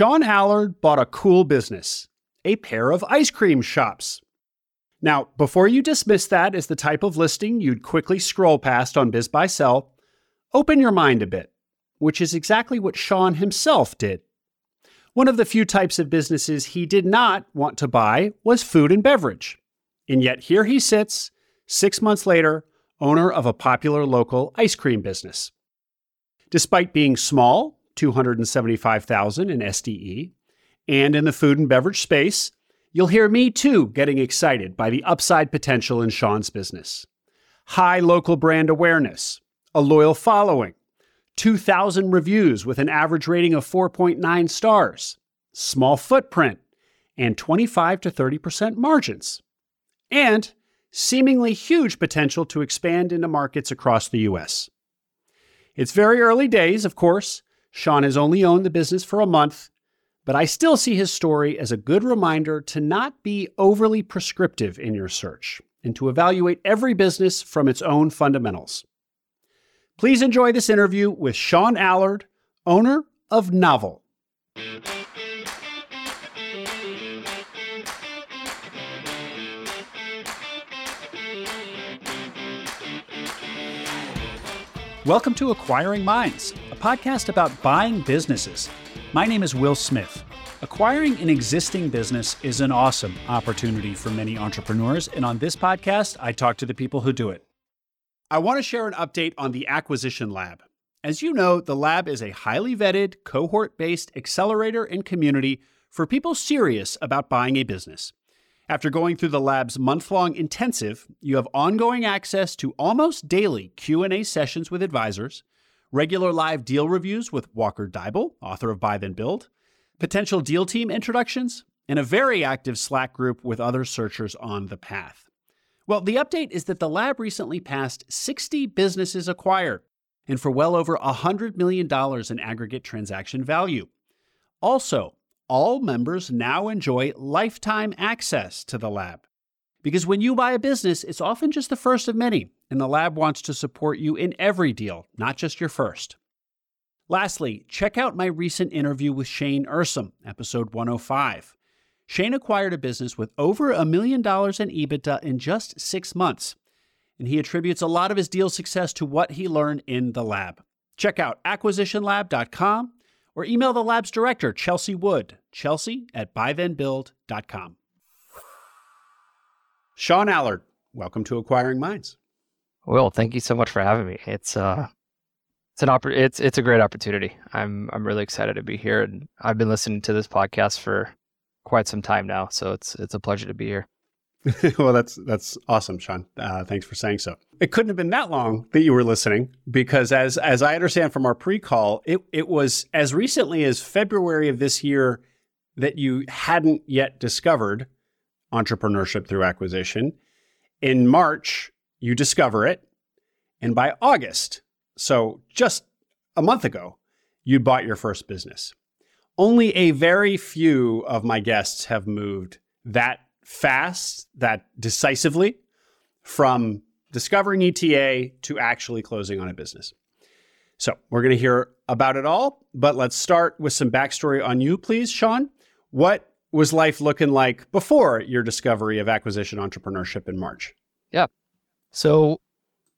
Shawn Allard bought a cool business, a pair of ice cream shops. Now, before you dismiss that as the type of listing you'd quickly scroll past on BizBuySell, open your mind a bit, which is exactly what Shawn himself did. One of the few types of businesses he did not want to buy was food and beverage. And yet here he sits, six months later, owner of a popular local ice cream business. Despite being small, 275,000 in SDE, and in the food and beverage space, you'll hear me too getting excited by the upside potential in Shawn's business. High local brand awareness, a loyal following, 2,000 reviews with an average rating of 4.9 stars, small footprint, and 25 to 30% margins. And seemingly huge potential to expand into markets across the US. It's very early days, of course. Shawn has only owned the business for a month, but I still see his story as a good reminder to not be overly prescriptive in your search and to evaluate every business from its own fundamentals. Please enjoy this interview with Shawn Allard, owner of Novel. Welcome to Acquiring Minds, podcast about buying businesses. My name is Will Smith. Acquiring an existing business is an awesome opportunity for many entrepreneurs, and on this podcast, I talk to the people who do it. I want to share an update on the Acquisition Lab. As you know, the lab is a highly vetted, cohort based accelerator and community for people serious about buying a business. After going through the lab's month-long intensive, you have ongoing access to almost daily Q&A sessions with advisors, regular live deal reviews with Walker Deibel, author of Buy Then Build, potential deal team introductions, and a very active Slack group with other searchers on the path. Well, the update is that the lab recently passed 60 businesses acquired and for well over $100 million in aggregate transaction value. Also, all members now enjoy lifetime access to the lab. Because when you buy a business, it's often just the first of many, and the lab wants to support you in every deal, not just your first. Lastly, check out my recent interview with Shane Ursum, episode 105. Shane acquired a business with over a million dollars in EBITDA in just six months, and he attributes a lot of his deal success to what he learned in the lab. Check out acquisitionlab.com or email the lab's director, Chelsea Wood, chelsea at buythenbuild.com. Shawn Allard, welcome to Acquiring Minds. Will, thank you so much for having me. It's uh it's an oppor- it's it's a great opportunity. I'm I'm really excited to be here and I've been listening to this podcast for quite some time now, so it's it's a pleasure to be here. well, that's that's awesome, Shawn. Uh, thanks for saying so. It couldn't have been that long that you were listening, because as as I understand from our pre-call, it it was as recently as February of this year that you hadn't yet discovered entrepreneurship through acquisition. In March, you discover it, and by August, so just a month ago, you bought your first business. Only a very few of my guests have moved that fast, that decisively from discovering ETA to actually closing on a business. So we're going to hear about it all, but let's start with some backstory on you, please, Shawn. What was life looking like before your discovery of acquisition entrepreneurship in March? Yeah. So,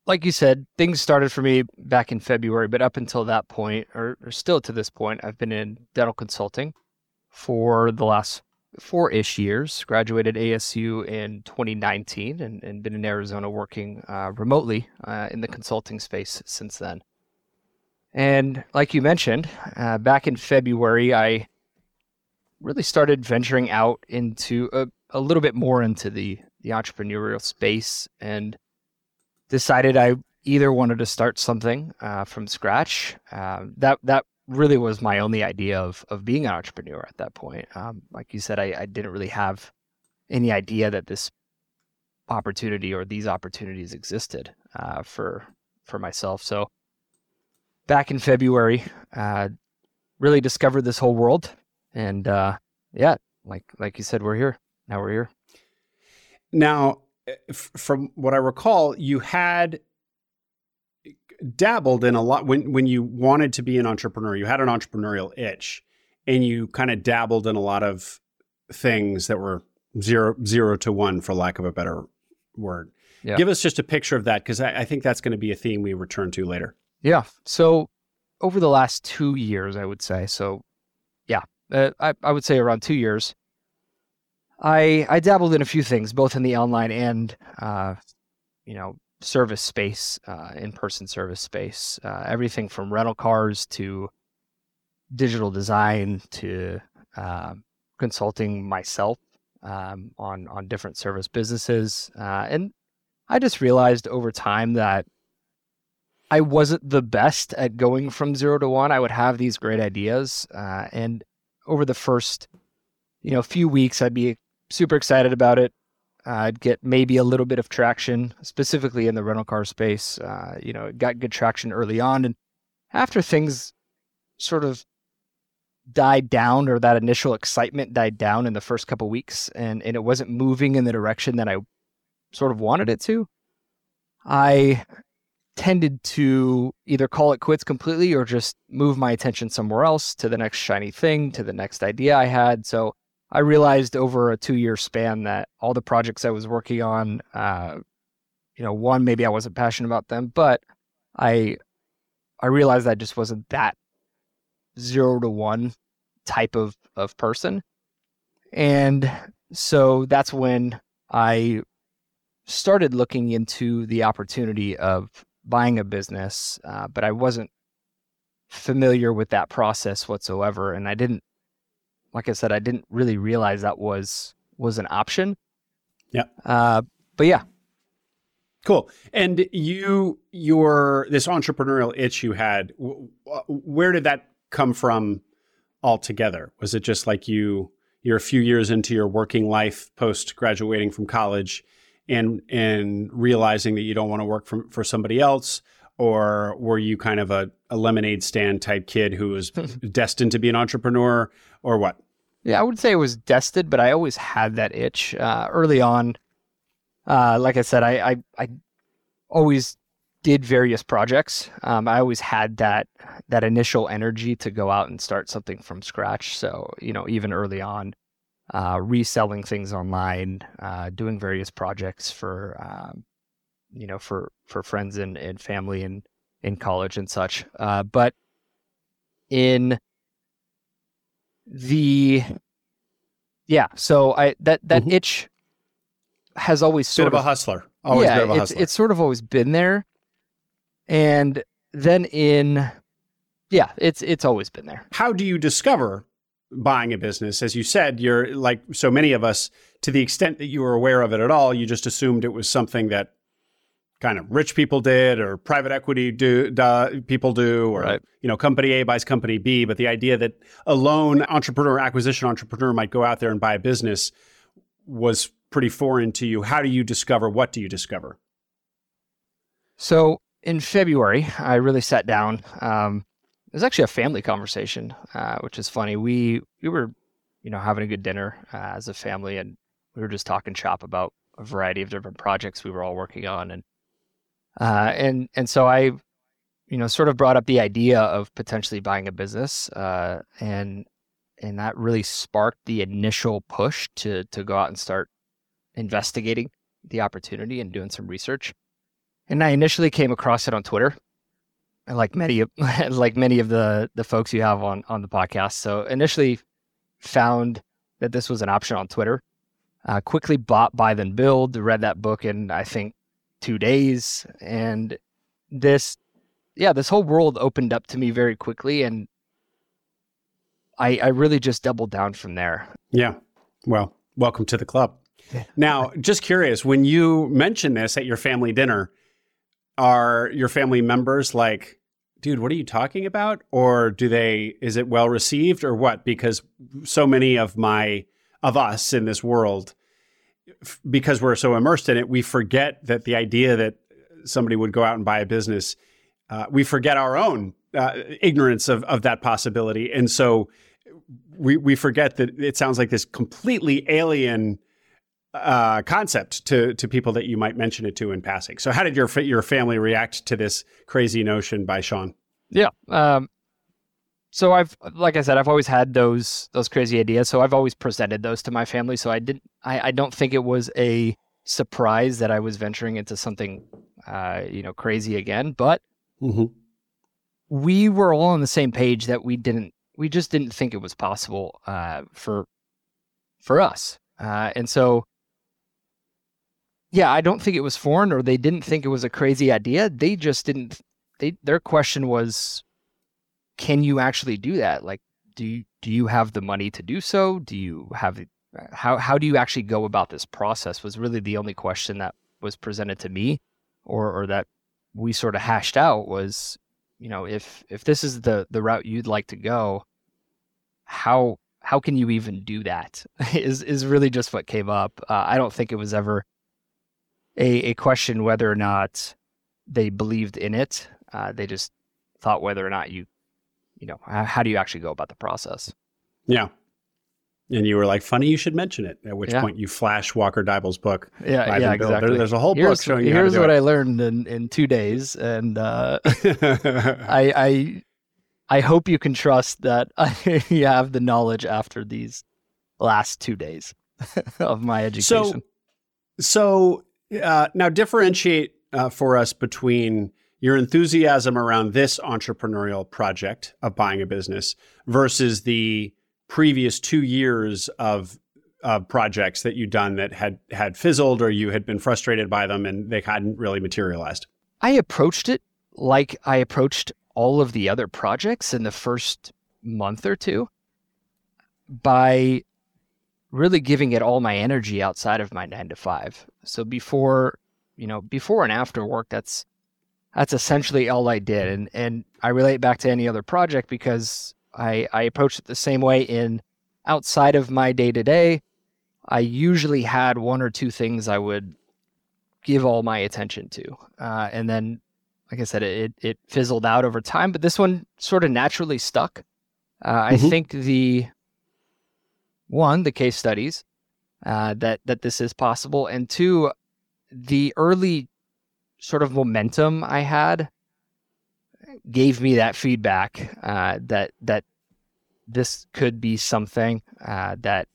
like you said, things started for me back in February, but up until that point, or, or still to this point, I've been in dental consulting for the last four ish years. Graduated ASU in 2019 and, and been in Arizona working uh, remotely uh, in the consulting space since then. And like you mentioned, uh, back in February, I really started venturing out into a, a little bit more into the, the entrepreneurial space and decided I either wanted to start something uh, from scratch. Uh, that that really was my only idea of of being an entrepreneur at that point. Um, like you said, I, I didn't really have any idea that this opportunity or these opportunities existed uh, for for myself. So back in February, uh, really discovered this whole world, and uh, yeah, like like you said, we're here now. We're here now. Eh, from what I recall, you had dabbled in a lot when when you wanted to be an entrepreneur. You had an entrepreneurial itch, and you kind of dabbled in a lot of things that were zero zero to one, for lack of a better word. Yeah. Give us just a picture of that because I, I think that's going to be a theme we return to later. Yeah. So over the last two years, I would say. So, yeah, uh, I I would say around two years. I I dabbled in a few things, both in the online and uh, you know service space, uh, in person service space, uh, everything from rental cars to digital design to uh, consulting myself um, on on different service businesses, uh, and I just realized over time that I wasn't the best at going from zero to one. I would have these great ideas, uh, and over the first you know few weeks, I'd be super excited about it. I'd get maybe a little bit of traction, specifically in the rental car space. Uh, you know, it got good traction early on, and after things sort of died down, or that initial excitement died down in the first couple weeks, and and it wasn't moving in the direction that I sort of wanted it to, I tended to either call it quits completely or just move my attention somewhere else to the next shiny thing, to the next idea I had. So I realized over a two year span that all the projects I was working on, uh, you know, one maybe I wasn't passionate about them, but I I realized I just wasn't that zero to one type of of person, and so that's when I started looking into the opportunity of buying a business, uh, but I wasn't familiar with that process whatsoever, and I didn't like I said, I didn't really realize that was was an option. Yeah. Uh, but yeah. Cool. And you, your this entrepreneurial itch you had, where did that come from altogether? Was it just like you, you're a few years into your working life post graduating from college, and and realizing that you don't want to work for for somebody else, or were you kind of a, a lemonade stand type kid who was destined to be an entrepreneur? or what? Yeah, I would say it was destined, but I always had that itch uh, early on. Uh, like I said, I, I, I always did various projects. Um, I always had that that initial energy to go out and start something from scratch. So you know, even early on, uh, reselling things online, uh, doing various projects for um, you know for for friends and, and family and in college and such. Uh, but in the yeah so i that that mm-hmm. itch has always sort bit of, of a hustler always yeah, bit of a hustler. It's, it's sort of always been there and then in yeah it's it's always been there how do you discover buying a business. As you said you're like so many of us to the extent that you were aware of it at all you just assumed it was something that kind of rich people did or private equity do, people do or right. you know company A buys company B. But the idea that a lone entrepreneur acquisition entrepreneur might go out there and buy a business was pretty foreign to you. How do you discover? What do you discover? So in February I really sat down um, it was actually a family conversation uh, which is funny we we were you know having a good dinner uh, as a family and we were just talking shop about a variety of different projects we were all working on and uh, and and so I, you know, sort of brought up the idea of potentially buying a business, uh, and and that really sparked the initial push to to go out and start investigating the opportunity and doing some research. And I initially came across it on Twitter, like many of like many of the the folks you have on on the podcast. So initially found that this was an option on Twitter. Uh, quickly bought buy then build. Read that book in I think two days. And this, yeah, this whole world opened up to me very quickly. And I, I really just doubled down from there. Yeah. Well, welcome to the club. Now, just curious, when you mention this at your family dinner, are your family members like, dude, what are you talking about? Or do they, is it well received or what? Because so many of my, of us in this world because we're so immersed in it, we forget that the idea that somebody would go out and buy a business, uh, we forget our own uh, ignorance of, of that possibility. And so we, we forget that it sounds like this completely alien uh, concept to, to people that you might mention it to in passing. So how did your, your family react to this crazy notion by Shawn? Yeah. Um, so I've like I said, I've always had those those crazy ideas. So I've always presented those to my family. So I didn't I, I don't think it was a surprise that I was venturing into something uh, you know, crazy again. But mm-hmm. we were all on the same page that we didn't we just didn't think it was possible uh, for for us. Uh, and so yeah, I don't think it was foreign or they didn't think it was a crazy idea. They just didn't they their question was can you actually do that? Like do you do you have the money to do so? Do you have how how do you actually go about this process was really the only question that was presented to me or or that we sort of hashed out was you know if if this is the the route you'd like to go how how can you even do that is is really just what came up uh, i don't think it was ever a a question whether or not they believed in it uh, they just thought whether or not you you know how, how do you actually go about the process yeah and you were like, "Funny, you should mention it." At which yeah. point, you flash Walker Deibel's book. Yeah, yeah, exactly. There, there's a whole here's, book showing you. Here's what it. I learned in, in two days, and uh, I, I I hope you can trust that I have the knowledge after these last two days of my education. So, so uh, now differentiate uh, for us between your enthusiasm around this entrepreneurial project of buying a business versus the previous two years of uh, projects that you'd done that had had fizzled or you had been frustrated by them and they hadn't really materialized? I approached it like I approached all of the other projects in the first month or two by really giving it all my energy outside of my 9 to 5. So before, you know, before and after work that's that's essentially all I did and and I relate back to any other project because I, I approached it the same way in outside of my day to day. I usually had one or two things I would give all my attention to. Uh, and then, like I said, it, it fizzled out over time, but this one sort of naturally stuck. Uh, mm-hmm. I think the one, the case studies, uh, that, that this is possible, and two, the early sort of momentum I had gave me that feedback uh, that that this could be something uh, that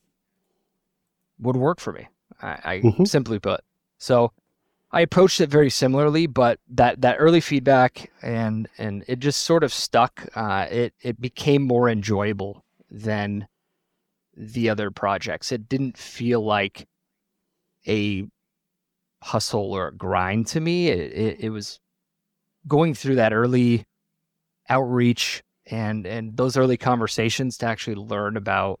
would work for me. I, I mm-hmm. simply put. So I approached it very similarly, but that that early feedback and and it just sort of stuck. Uh, it it became more enjoyable than the other projects. It didn't feel like a hustle or a grind to me. It, it, it was going through that early outreach and and those early conversations to actually learn about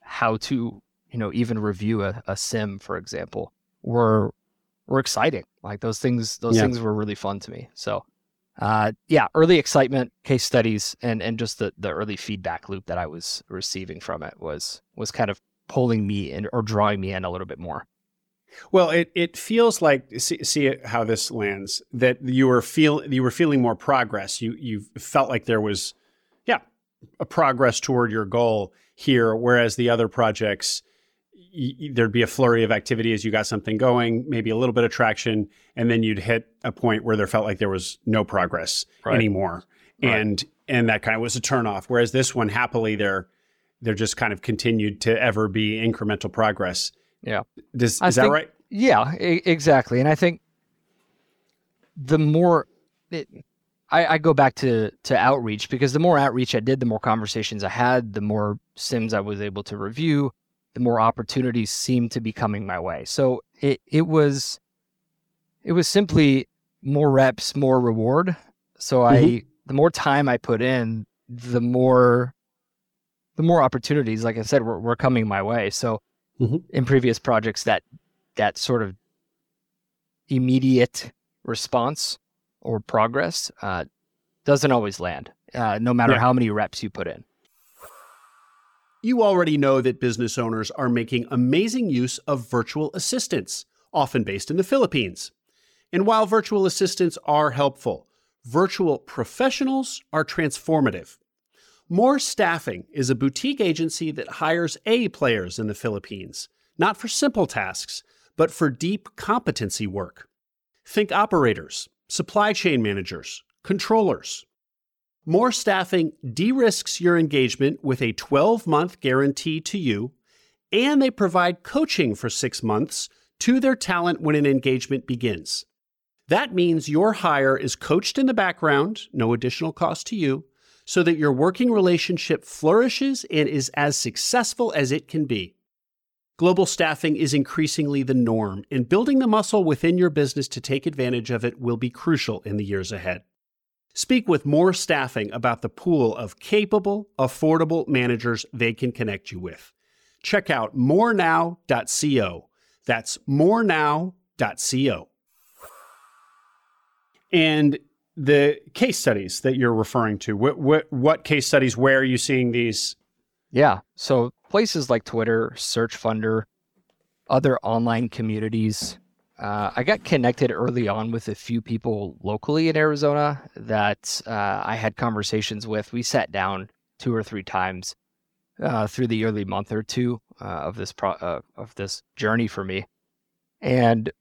how to you know even review a, a CIM for example were were exciting like those things those yeah. things were really fun to me so uh, yeah early excitement case studies and and just the the early feedback loop that i was receiving from it was was kind of pulling me in or drawing me in a little bit more well, it, it feels like see, see how this lands that you were feel you were feeling more progress. You you felt like there was yeah, a progress toward your goal here. Whereas the other projects, y- there'd be a flurry of activity as you got something going, maybe a little bit of traction, and then you'd hit a point where there felt like there was no progress right. anymore, right. and and that kind of was a turnoff. Whereas this one, happily, there there just kind of continued to ever be incremental progress. Yeah, Does, is that right? Yeah, I- exactly. And I think the more it, I, I, go back to to outreach because the more outreach I did, the more conversations I had, the more CIMs I was able to review, the more opportunities seemed to be coming my way. So it it was it was simply more reps, more reward. So mm-hmm. I the more time I put in, the more the more opportunities, like I said, were, were coming my way. So mm-hmm. in previous projects, that that sort of immediate response or progress uh, doesn't always land, uh, no matter yeah. how many reps you put in. You already know that business owners are making amazing use of virtual assistants, often based in the Philippines. And while virtual assistants are helpful, virtual professionals are transformative. More Staffing is a boutique agency that hires A players in the Philippines, not for simple tasks, but for deep competency work. Think operators, supply chain managers, controllers. More Staffing de risks your engagement with a 12 month guarantee to you, and they provide coaching for six months to their talent when an engagement begins. That means your hire is coached in the background, no additional cost to you, so that your working relationship flourishes and is as successful as it can be. Global staffing is increasingly the norm, and building the muscle within your business to take advantage of it will be crucial in the years ahead. Speak with more staffing about the pool of capable, affordable managers they can connect you with. Check out morenow.co. That's morenow.co. And the case studies that you're referring to, what, what, what case studies, where are you seeing these? Yeah. So places like Twitter, Search Funder, other online communities, uh, I got connected early on with a few people locally in Arizona that uh, I had conversations with. We sat down two or three times uh, through the early month or two uh, of this pro- uh, of this journey for me, and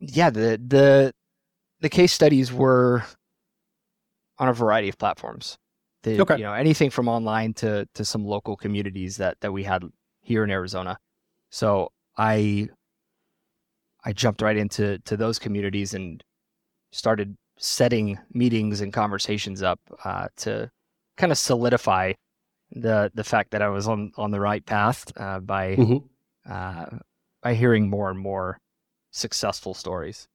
yeah, the the the case studies were on a variety of platforms. The, okay. You know, anything from online to to some local communities that that we had here in Arizona. So I I jumped right into to those communities and started setting meetings and conversations up uh, to kind of solidify the the fact that I was on on the right path uh, by mm-hmm. uh, by hearing more and more successful stories.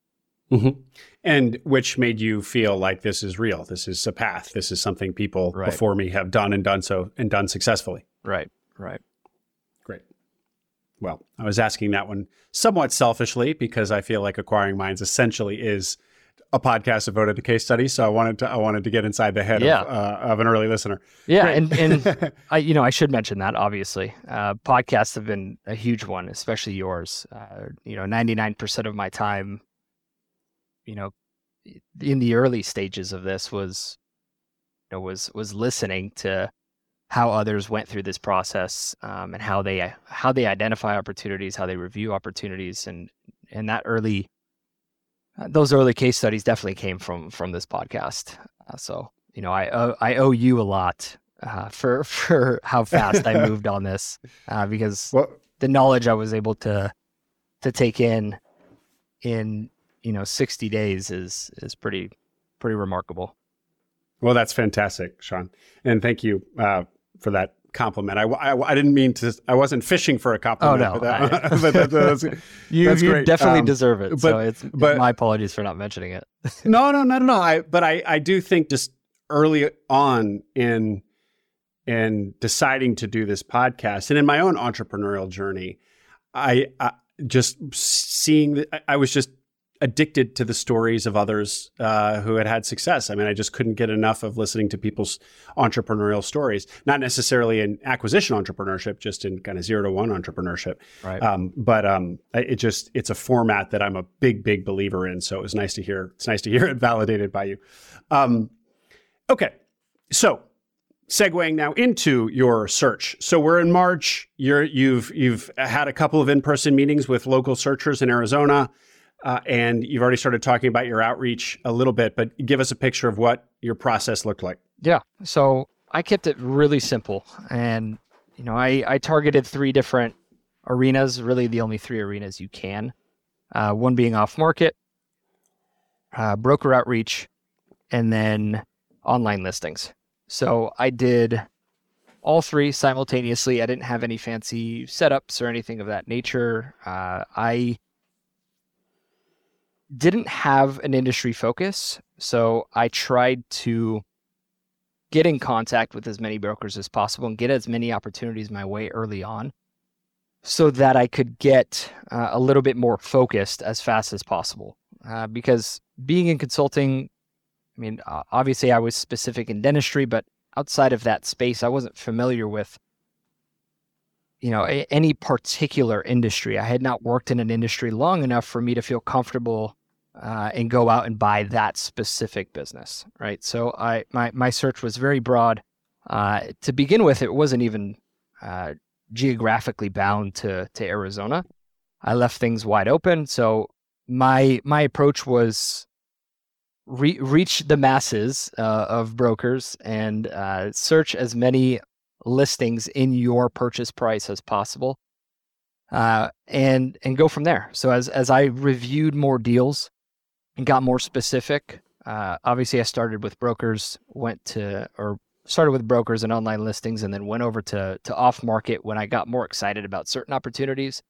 Mm-hmm. And which made you feel like this is real. This is a path. This is something people right. before me have done and done so and done successfully. Right. Right. Well, I was asking that one somewhat selfishly because I feel like Acquiring Minds essentially is a podcast devoted to case studies. So I wanted to I wanted to get inside the head yeah. of, uh, of an early listener. Yeah, Great. and and I you know I should mention that obviously uh, podcasts have been a huge one, especially yours. Uh, you know, ninety nine percent of my time, you know, in the early stages of this was, you know, was was listening to how others went through this process um, and how they how they identify opportunities, how they review opportunities, and and that early uh, those early case studies definitely came from from this podcast. Uh, so you know, I owe, I owe you a lot uh, for for how fast I moved on this uh, because well, the knowledge I was able to to take in in you know 60 days is is pretty pretty remarkable. Well, that's fantastic, Shawn, and thank you uh, for that compliment. I, I, I, didn't mean to. I wasn't fishing for a compliment. Oh no, but, that, I, but that, that's, you, that's you definitely um, deserve it. But, so it's, but, my apologies for not mentioning it. no, no, no, no. I but I I do think just early on in in deciding to do this podcast and in my own entrepreneurial journey, I, I just seeing that I was just addicted to the stories of others uh, who had had success. I mean, I just couldn't get enough of listening to people's entrepreneurial stories, not necessarily in acquisition entrepreneurship, just in kind of zero to one entrepreneurship. Right. Um, but um, it just it's a format that I'm a big, big believer in. So it was nice to hear. It's nice to hear it validated by you. Um, okay, so segueing now into your search. So we're in March. You're, you've you've had a couple of in person meetings with local searchers in Arizona. Uh, and you've already started talking about your outreach a little bit, but give us a picture of what your process looked like. Yeah. So I kept it really simple. And, you know, I, I targeted three different arenas, really the only three arenas you can. Uh, one being off market, uh, broker outreach, and then online listings. So I did all three simultaneously. I didn't have any fancy setups or anything of that nature. Uh, I didn't have an industry focus. So I tried to get in contact with as many brokers as possible and get as many opportunities my way early on so that I could get uh, a little bit more focused as fast as possible. Uh, because being in consulting, I mean, obviously I was specific in dentistry, but outside of that space, I wasn't familiar with you know any particular industry i had not worked in an industry long enough for me to feel comfortable uh, and go out and buy that specific business, right? So I my my search was very broad. Uh, to begin with, it wasn't even uh, geographically bound to to Arizona. I left things wide open. So my my approach was re- reach the masses uh, of brokers and uh, search as many listings in your purchase price as possible, uh, and and go from there. So as as I reviewed more deals and got more specific, uh, obviously I started with brokers, went to or started with brokers and online listings, and then went over to to off market when I got more excited about certain opportunities.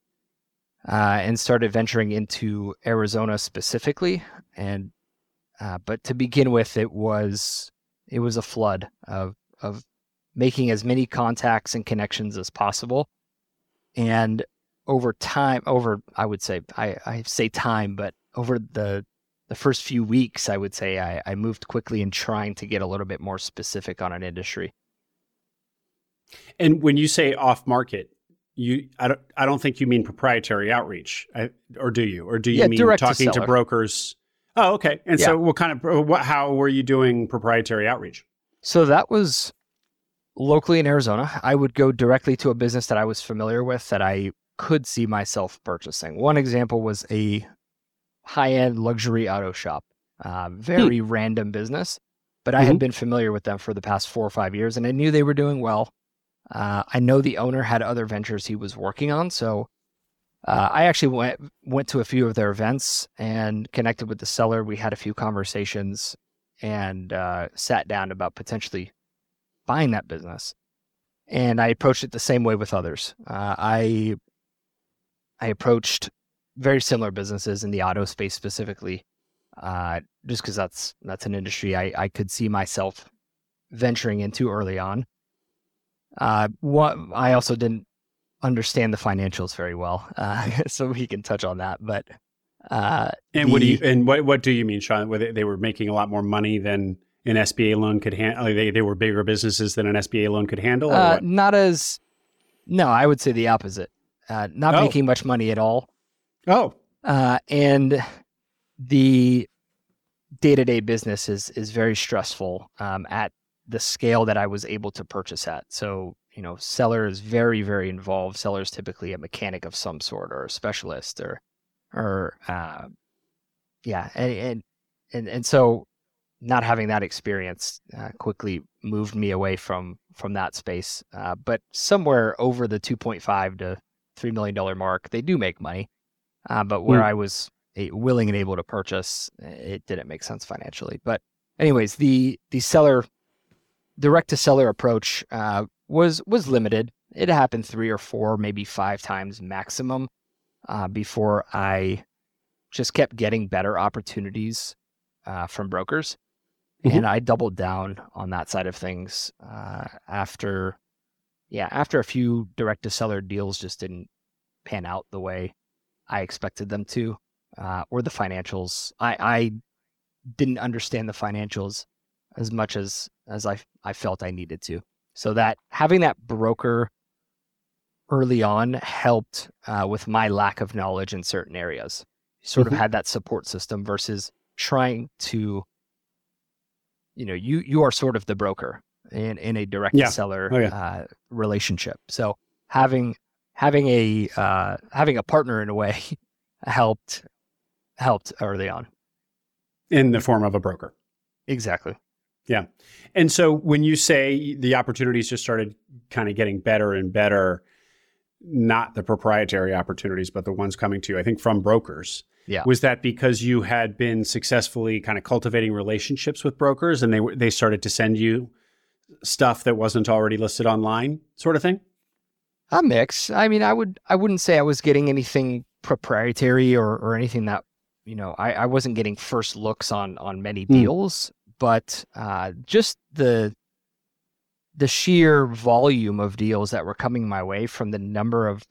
Uh, and started venturing into Arizona specifically, and uh, but to begin with, it was it was a flood of of making as many contacts and connections as possible, and over time, over I would say I, I say time, but over the the first few weeks, I would say I, I moved quickly in trying to get a little bit more specific on an industry. And when you say off market, you I don't I don't think you mean proprietary outreach, I, or do you? Or do you yeah, mean talking to, to, brokers? Oh, okay. And yeah. so, what kind of uh, what? How were you doing proprietary outreach? So that was locally in Arizona. I would go directly to a business that I was familiar with that I could see myself purchasing. One example was a high-end luxury auto shop, uh, very hmm. random business, but I mm-hmm. had been familiar with them for the past four or five years, and I knew they were doing well. Uh, I know the owner had other ventures he was working on, so uh, I actually went went to a few of their events and connected with the seller. We had a few conversations and uh, sat down about potentially buying that business. And I approached it the same way with others. Uh, I I approached very similar businesses in the auto space specifically, uh, just because that's that's an industry I, I could see myself venturing into early on. Uh, what I also didn't understand the financials very well, uh, so we can touch on that. But uh, and the, what do you and what what do you mean, Shawn? Were they, they were making a lot more money than an SBA loan could handle? They they were bigger businesses than an SBA loan could handle. Uh, not as no, I would say the opposite. Uh, not oh. making much money at all. Oh, uh, and the day to day business is is very stressful um, at the scale that I was able to purchase at. So you know, seller is very, very involved. Seller is typically a mechanic of some sort or a specialist or, or, uh, yeah. And, and, and, and so not having that experience uh, quickly moved me away from, from that space. Uh, but somewhere over the 2.5 to $3 million mark, they do make money. Uh, but where mm. I was willing and able to purchase, it didn't make sense financially. But anyways, the, the seller direct to seller approach uh, was was limited. It happened three or four, maybe five times maximum uh, before I just kept getting better opportunities uh, from brokers, mm-hmm. and I doubled down on that side of things uh, after, yeah, after a few direct to seller deals just didn't pan out the way I expected them to, uh, or the financials. I, I didn't understand the financials as much as as I I felt I needed to. So that having that broker early on helped uh, with my lack of knowledge in certain areas. Sort mm-hmm. of had that support system versus trying to, you know, you you are sort of the broker in in a direct yeah. seller oh, yeah. uh, relationship. So having having a uh, having a partner in a way helped helped early on in the form of a broker. Exactly. Yeah. And so when you say the opportunities just started kind of getting better and better, not the proprietary opportunities, but the ones coming to you, I think from brokers. Yeah. Was that because you had been successfully kind of cultivating relationships with brokers and they they started to send you stuff that wasn't already listed online, sort of thing? A mix. I mean, I would I wouldn't say I was getting anything proprietary or or anything that you know I, I wasn't getting first looks on on many hmm. deals, but uh, just the the sheer volume of deals that were coming my way from the number of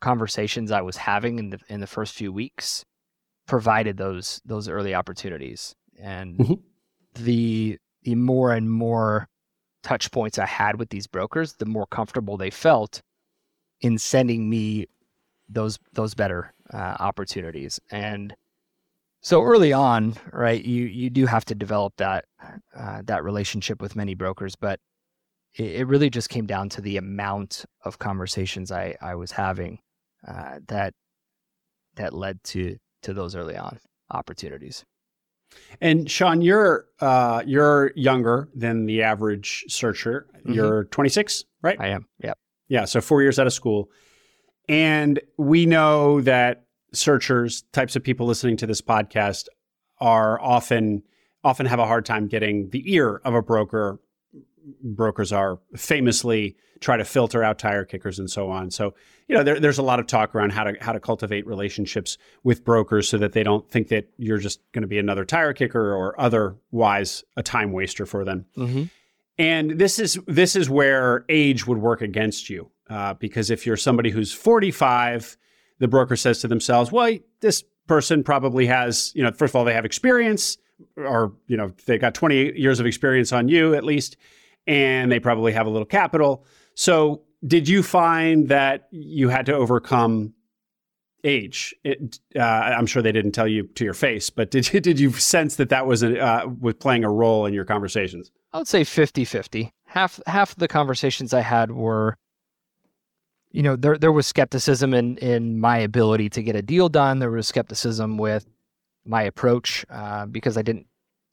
conversations I was having in the in the first few weeks provided those those early opportunities and mm-hmm. the the more and more touch points I had with these brokers the more comfortable they felt in sending me those those better uh, opportunities and so early on, right, you you do have to develop that uh, that relationship with many brokers, but it, it, really just came down to the amount of conversations I I was having uh, that that led to to those early on opportunities. And Shawn, you're uh, you're younger than the average searcher. Mm-hmm. You're 26, right? I am. Yeah. Yeah. So four years out of school, and we know that searchers, types of people listening to this podcast, are often often have a hard time getting the ear of a broker. Brokers are famously try to filter out tire kickers and so on. So, you know, there, there's a lot of talk around how to how to cultivate relationships with brokers so that they don't think that you're just going to be another tire kicker or otherwise a time waster for them. Mm-hmm. And this is this is where age would work against you uh, because if you're somebody who's 45, the broker says to themselves, "Well, this person probably has, you know, first of all, they have experience, or you know, they got 20 years of experience on you at least." and they probably have a little capital. So, did you find that you had to overcome age? It, uh, I'm sure they didn't tell you to your face, but did you, did you sense that that was a, uh, was playing a role in your conversations? I would say 50-50. Half half of the conversations I had were you know, there there was skepticism in in my ability to get a deal done. There was skepticism with my approach uh, because I didn't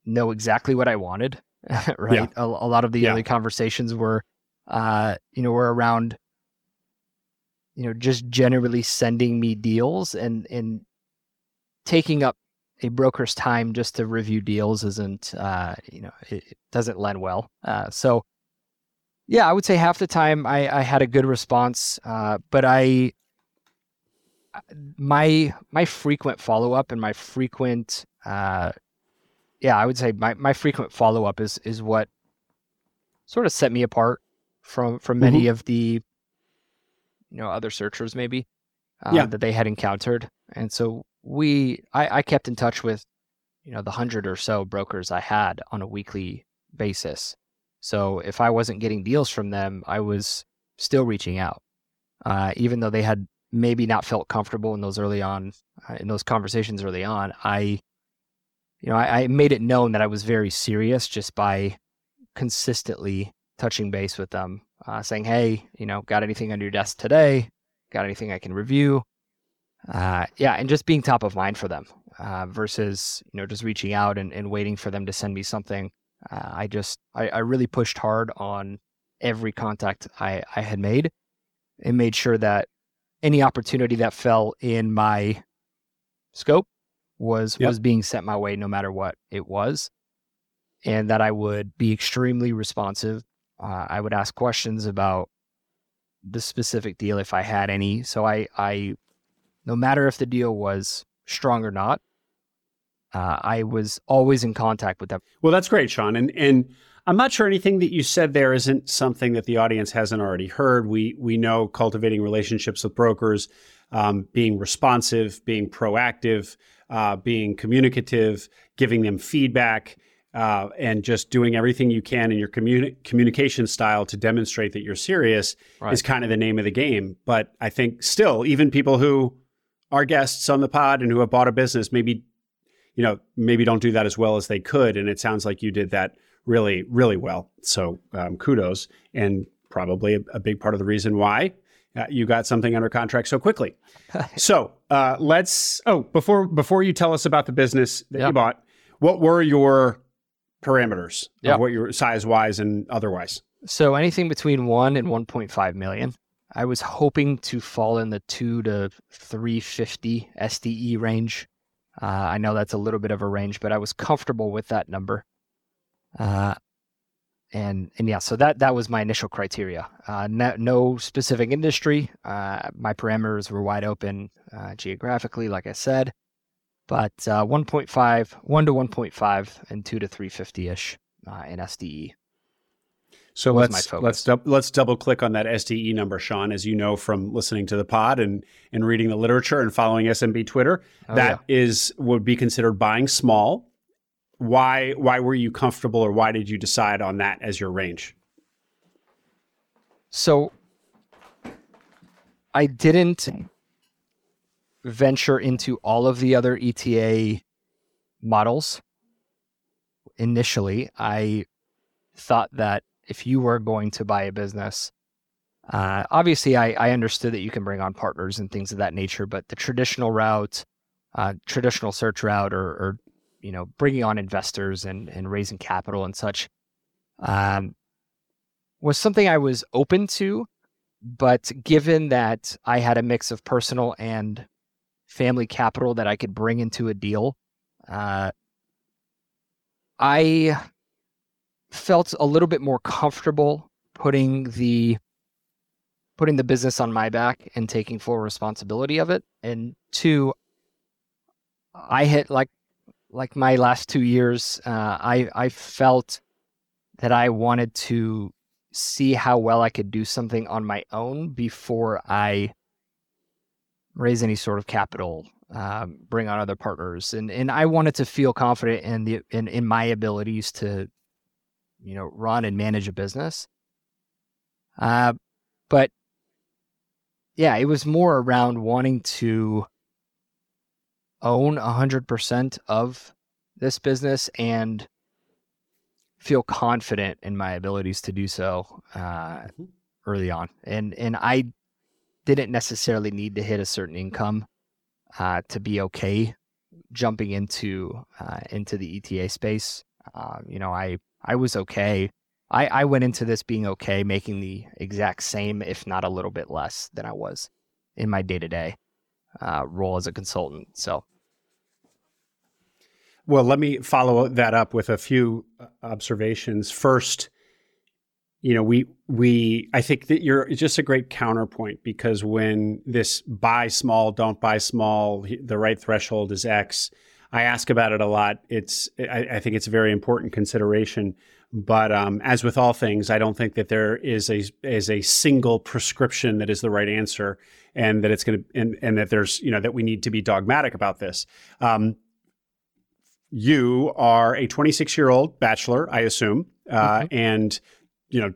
know exactly what I wanted. right, yeah. a, a, lot of the yeah. early conversations were uh, you know, were around, you know, just generally sending me deals and and taking up a broker's time just to review deals isn't, uh, you know, it, it doesn't lend well. Uh, so, yeah, I would say half the time I, I had a good response, uh, but I my my frequent follow up and my frequent uh, yeah, I would say my, my frequent follow up is is what sort of set me apart from from many mm-hmm. of the you know other searchers maybe uh, yeah. that they had encountered and so we I, I kept in touch with you know the hundred or so brokers i had on a weekly basis so if i wasn't getting deals from them i was still reaching out uh, even though they had maybe not felt comfortable in those early on uh, in those conversations early on i you know I, I made it known that i was very serious just by consistently touching base with them, uh, saying, "Hey, you know, got anything on your desk today? Got anything I can review?" Uh, yeah, and just being top of mind for them uh, versus you know just reaching out and, and waiting for them to send me something. Uh, I just I, I really pushed hard on every contact I, I had made and made sure that any opportunity that fell in my scope was yep. was being sent my way no matter what it was and that I would be extremely responsive uh, I would ask questions about the specific deal if I had any. So I, I, no matter if the deal was strong or not, uh, I was always in contact with them. Well, that's great, Shawn. And and I'm not sure anything that you said there isn't something that the audience hasn't already heard. We we know cultivating relationships with brokers, um, being responsive, being proactive, uh, being communicative, giving them feedback uh, and just doing everything you can in your communi- communication style to demonstrate that you're serious right. is kind of the name of the game. But I think still, even people who are guests on the pod and who have bought a business, maybe, you know, maybe don't do that as well as they could. And it sounds like you did that really, really well. So um, kudos, and probably a, a, big part of the reason why uh, you got something under contract so quickly. so uh, let's. Oh, before before you tell us about the business that yep. you bought, what were your parameters yep. of what your size wise and otherwise. So anything between one and 1.5 million. I was hoping to fall in the two to 350 SDE range. Uh, I know that's a little bit of a range, but I was comfortable with that number. Uh, and and yeah, so that that was my initial criteria. Uh, no, no, specific industry. Uh, my parameters were wide open uh, geographically, like I said but uh, 1.5, 1 to 1.5, and 2 to 350 ish uh, in SDE. So let's let's du- let's double click on that SDE number, Shawn. As you know from listening to the pod and and reading the literature and following SMB Twitter, oh, that yeah. is would be considered buying small. Why why were you comfortable, or why did you decide on that as your range? So I didn't venture into all of the other ETA models. Initially, I thought that if you were going to buy a business, uh, obviously I, I understood that you can bring on partners and things of that nature, but the traditional route, uh, traditional search route, or, or you know, bringing on investors and and raising capital and such, um, was something I was open to, but given that I had a mix of personal and family capital that I could bring into a deal, uh, I felt a little bit more comfortable putting the putting the business on my back and taking full responsibility of it. And two, I hit like like my last two years, uh, I I felt that I wanted to see how well I could do something on my own before I raise any sort of capital, um, bring on other partners, and and I wanted to feel confident in the in in my abilities to, you know, run and manage a business. Uh, but yeah, it was more around wanting to own 100% of this business and feel confident in my abilities to do so uh, mm-hmm. early on. And and I didn't necessarily need to hit a certain income uh, to be okay jumping into uh, into the ETA space. Uh, you know, I I was okay. I, I went into this being okay, making the exact same, if not a little bit less than I was in my day to day role as a consultant. So well, let me follow that up with a few uh, observations. First, you know, we we I think that you're just a great counterpoint because when this buy small, don't buy small, the right threshold is X. I ask about it a lot. It's I, I think it's a very important consideration. But um, as with all things, I don't think that there is a is a single prescription that is the right answer, and that it's going to and, and that there's you know that we need to be dogmatic about this. Um, you are a 26 year old bachelor, I assume, uh, mm-hmm. and you know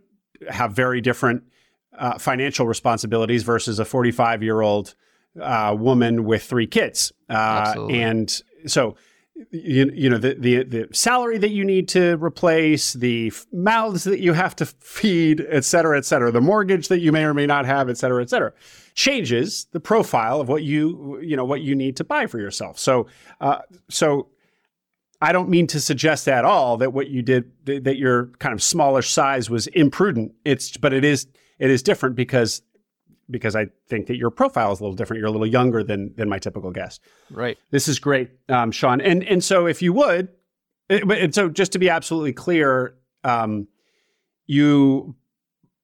have very different uh, financial responsibilities versus a 45 year old uh, woman with three kids. Uh, and so, you, you know, the, the, the salary that you need to replace, the mouths that you have to feed, et cetera, et cetera, the mortgage that you may or may not have, et cetera, et cetera, changes the profile of what you, you know, what you need to buy for yourself. So, uh, so I don't mean to suggest at all that what you did that your kind of smaller size was imprudent. It's but it is it is different because because I think that your profile is a little different. You're a little younger than than my typical guest. Right. This is great, um, Shawn. And and so if you would, eh, and so just to be absolutely clear, um, you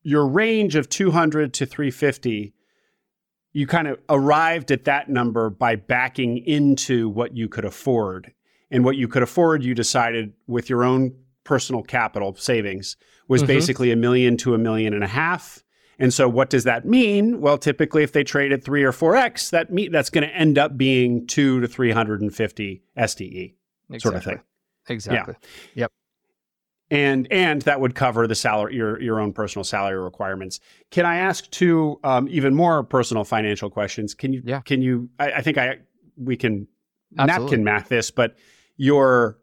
your range of 200 to 350 you kind of arrived at that number by backing into what you could afford and what you could afford, you decided with your own personal capital savings was mm-hmm. basically a million to a million and a half. And so, what does that mean? Well, typically, if they trade at three or four x, that meet that's going to end up being two to three hundred and fifty SDE exactly. sort of thing. Exactly. Yeah. Yep. And and that would cover the salary your your own personal salary requirements. Can I ask two um, even more personal financial questions? Can you? Yeah. Can you? I, I think I we can Absolutely. napkin math this, but your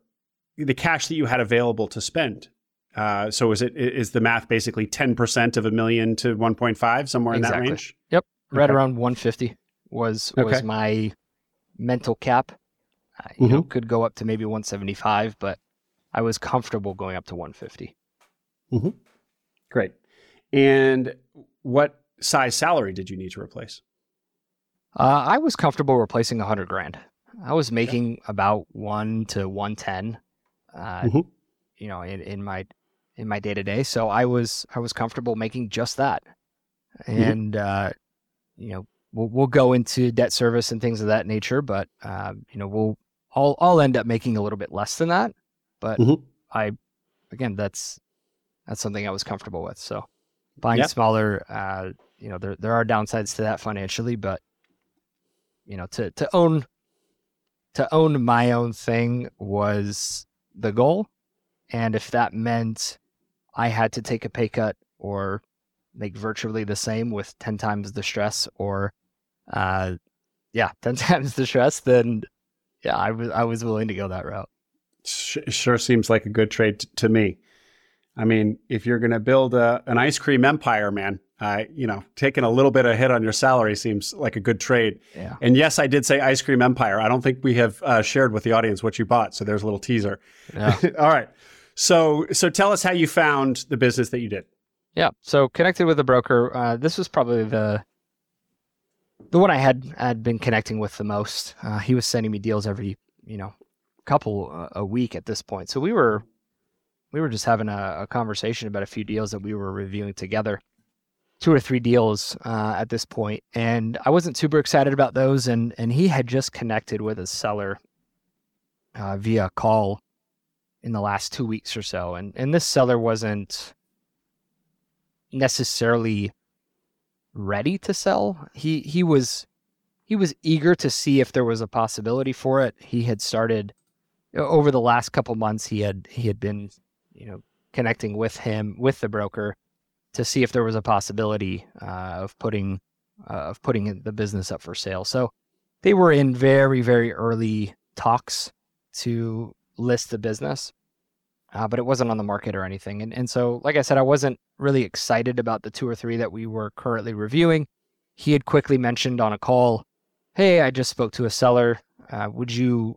the cash that you had available to spend. Uh, so is it is the math basically ten percent of a million to one point five somewhere exactly. in that range? Yep, right okay. around one fifty was okay. was my mental cap. You mm-hmm. know, could go up to maybe one seventy five, but I was comfortable going up to one fifty. mm mm-hmm. Great. And what size salary did you need to replace? Uh, I was comfortable replacing a hundred grand. I was making yeah. about one to one ten, uh, mm-hmm. you know, in, in my in my day to day. So I was I was comfortable making just that, mm-hmm. and mm-hmm. uh, you know we'll we'll go into debt service and things of that nature, but uh, you know we'll I'll I'll end up making a little bit less than that, but mm-hmm. I again that's that's something I was comfortable with. So buying yep. smaller, uh, you know, there there are downsides to that financially, but you know, to to own to own my own thing was the goal. And if that meant I had to take a pay cut or make virtually the same with 10 times the stress or, uh, yeah, 10 times the stress, then yeah, I was, I was willing to go that route. Sure seems like a good trade t- to me. I mean, if you're going to build a, an ice cream empire, man, uh, you know, taking a little bit of hit on your salary seems like a good trade. Yeah. And yes, I did say Ice Cream Empire. I don't think we have uh, shared with the audience what you bought, so there's a little teaser. Yeah. All right. So, so tell us how you found the business that you did. Yeah. So connected with a broker. Uh, this was probably the the one I had had been connecting with the most. Uh, he was sending me deals every you know couple uh, a week at this point. So we were we were just having a, a, conversation about a few deals that we were reviewing together. Two or three deals uh, at this point, and I wasn't super excited about those. And and he had just connected with a seller uh, via call in the last two weeks or so, and and this seller wasn't necessarily ready to sell. He he was he was eager to see if there was a possibility for it. He had started over the last couple months he had he had been, you know, connecting with him with the broker to see if there was a possibility uh, of putting uh, of putting the business up for sale. So they were in very very early talks to list the business uh, but it wasn't on the market or anything. And and so, like I said, I wasn't really excited about the two or three that we were currently reviewing. He had quickly mentioned on a call, "Hey, I just spoke to a seller. Uh, would you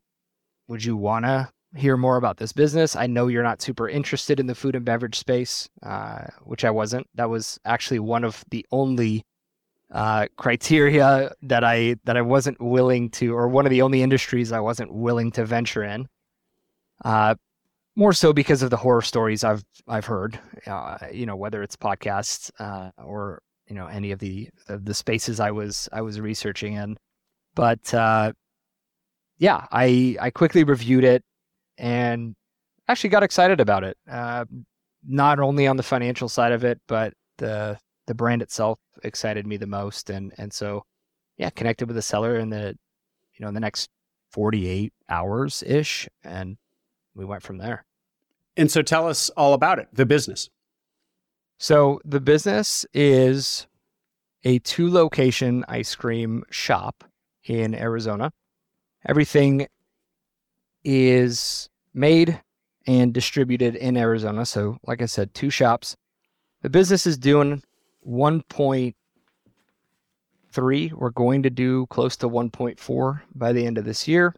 would you wanna hear more about this business? I know you're not super interested in the food and beverage space, uh, which I wasn't. That was actually one of the only uh, criteria that I that I wasn't willing to, or one of the only industries I wasn't willing to venture in. Uh, more so because of the horror stories I've I've heard, uh, you know, whether it's podcasts uh, or you know any of the of the spaces I was I was researching in. But uh, yeah, I I quickly reviewed it and actually got excited about it. Uh, not only on the financial side of it, but the the brand itself excited me the most, and and so yeah, connected with the seller in the you know in the next forty eight hours ish, and we went from there. And so tell us all about it, the business. So the business is a two location ice cream shop in Arizona. Everything is made and distributed in Arizona. So, like I said, two shops. The business is doing 1.3. We're going to do close to 1.4 by the end of this year.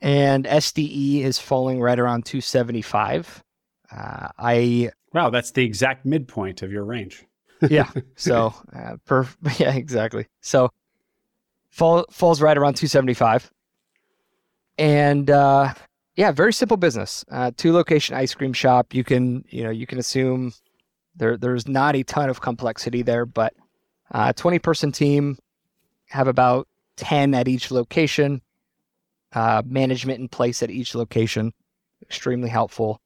And SDE is falling right around 275. Uh, I wow, that's the exact midpoint of your range. yeah. So, uh, per yeah, exactly. So, fall falls right around 275, and uh, yeah, very simple business. Uh, two location ice cream shop. You can you know you can assume there there's not a ton of complexity there, but uh, 20 person team have about 10 at each location. Uh, management in place at each location, extremely helpful.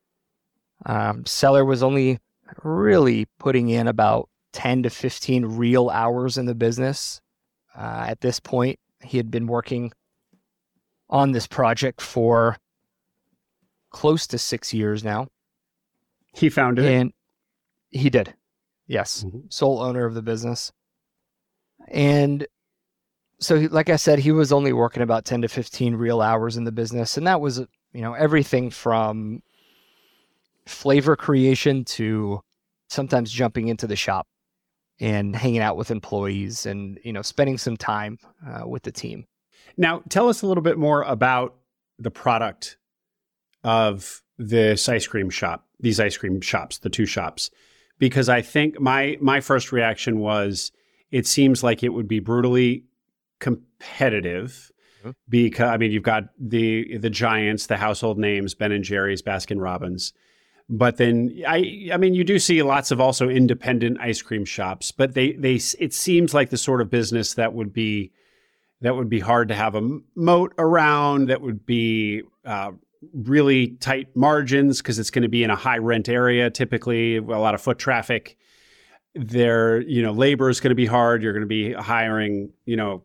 Um, seller was only really putting in about 10 to 15 real hours in the business. Uh, at this point, he had been working on this project for close to six years now. He founded and it. he did. Yes. Mm-hmm. Sole owner of the business. And so, like I said, he was only working about 10 to 15 real hours in the business. And that was, you know, everything from flavor creation to sometimes jumping into the shop and hanging out with employees and you know spending some time uh, with the team now tell us a little bit more about the product of this ice cream shop these ice cream shops the two shops because i think my my first reaction was it seems like it would be brutally competitive mm-hmm. because i mean you've got the the giants the household names ben and jerry's baskin robbins but then I I mean you do see lots of also independent ice cream shops, but they they it seems like the sort of business that would be that would be hard to have a moat around. That would be uh, really tight margins because it's going to be in a high rent area, typically a lot of foot traffic. There, you know, labor is going to be hard. You're going to be hiring, you know,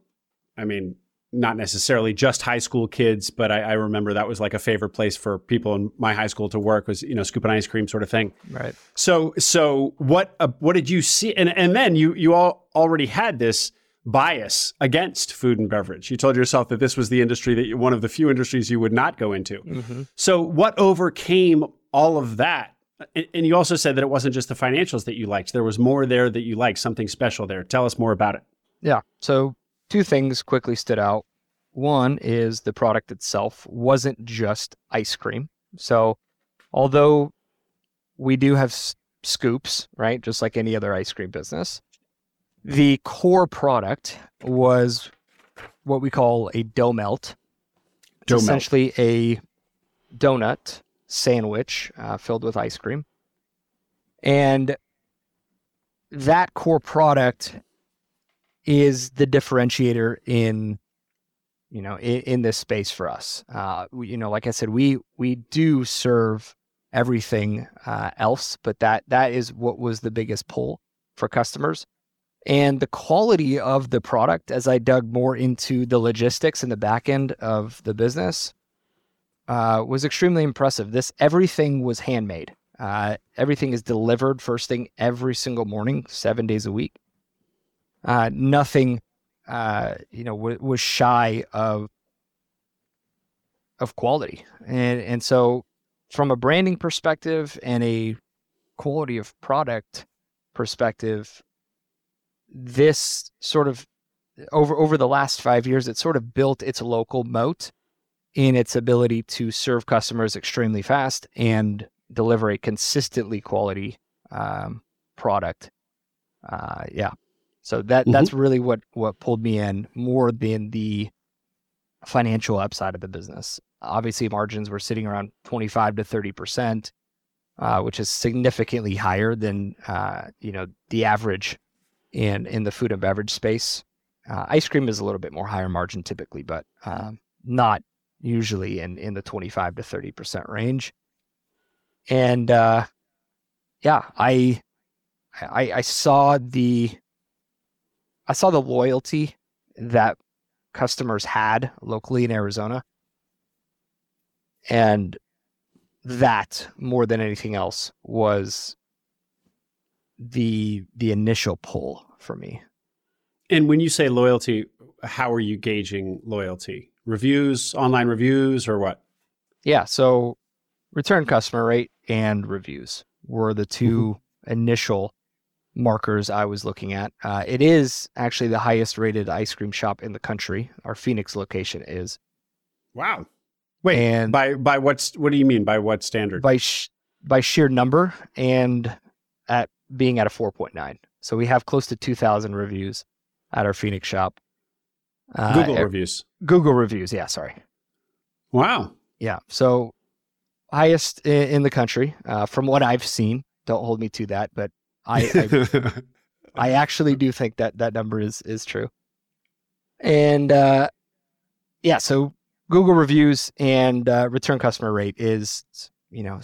I mean, not necessarily just high school kids, but I, I, remember that was like a favorite place for people in my high school to work was you know scooping ice cream sort of thing. Right. So so what uh, what did you see? And and then you you all already had this bias against food and beverage. You told yourself that this was the industry that you, one of the few industries you would not go into. Mm-hmm. So what overcame all of that And you also said that it wasn't just the financials that you liked. There was more there that you liked, something special there. Tell us more about it. Yeah. So, two things quickly stood out. One is the product itself wasn't just ice cream. So, although we do have s- scoops, right, just like any other ice cream business, the core product was what we call a dough melt. Dough essentially a donut sandwich uh, filled with ice cream. And that core product is the differentiator in you know in, in this space for us uh, we, you know like i said we we do serve everything uh, else but that that is what was the biggest pull for customers and the quality of the product as i dug more into the logistics and the back end of the business uh, was extremely impressive. This everything was handmade. Uh, everything is delivered first thing every single morning seven days a week. Uh, nothing uh, you know w- was shy of of quality. And and so from a branding perspective and a quality of product perspective this sort of over over the last 5 years it sort of built its local moat in its ability to serve customers extremely fast and deliver a consistently quality um, product uh, yeah so that Mhm. that's really what what pulled me in more than the financial upside of the business. Obviously, margins were sitting around twenty five to thirty percent, uh, which is significantly higher than uh, you know the average in in the food and beverage space. Uh, ice cream is a little bit more higher margin typically, but um, not usually in in the twenty five to thirty percent range. And uh, yeah, I, I I saw the I saw the loyalty that customers had locally in Arizona. And that more than anything else was the the initial pull for me. And when you say loyalty, how are you gauging loyalty? Reviews, online reviews, or what? Yeah, so return customer rate and reviews were the 2 initial markers I was looking at. Uh, it is actually the highest rated ice cream shop in the country. Our Phoenix location is. Wow. Wait, And- by by what's what do you mean by what standard? by sh- by sheer number and being at a 4.9. So we have close to 2,000 reviews at our Phoenix shop. Uh, Google e- reviews. Google reviews. Yeah, sorry. Wow. Yeah. So highest i- in the country uh, from what I've seen. Don't hold me to that, but I, I I actually do think that that number is is true. And uh, yeah, so Google reviews and uh, return customer rate is you know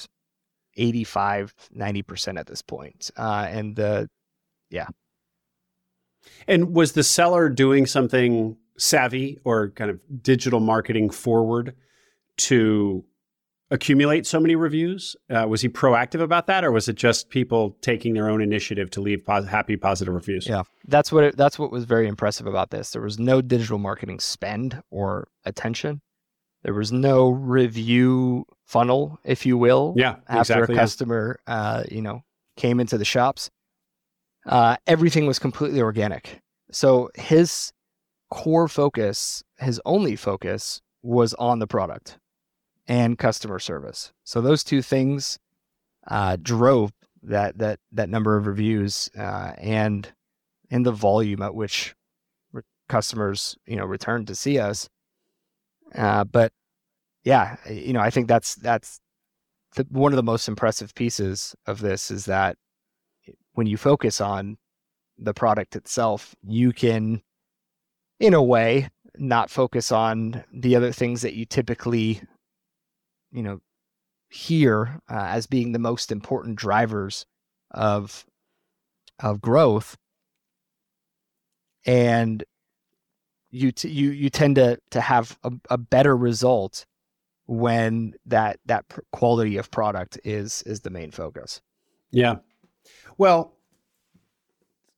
85 90% at this point. Uh, and the yeah. and was the seller doing something savvy or kind of digital marketing forward to accumulate so many reviews? Uh, was he proactive about that, or was it just people taking their own initiative to leave pos- happy, positive reviews? yeah, that's what it, that's what was very impressive about this. There was no digital marketing spend or attention. There was no review funnel, if you will. Yeah, after exactly. a yeah. customer uh, you know came into the shops uh, everything was completely organic so his core focus his only focus was on the product and customer service so those two things uh, drove that that that number of reviews uh, and and the volume at which re- customers you know returned to see us uh, but yeah you know i think that's that's the, one of the most impressive pieces of this is that when you focus on the product itself, you can, in a way, not focus on the other things that you typically, you know, hear uh, as being the most important drivers of of growth, and you t- you you tend to to have a, a better result when that that pr- quality of product is is the main focus. Yeah. Well,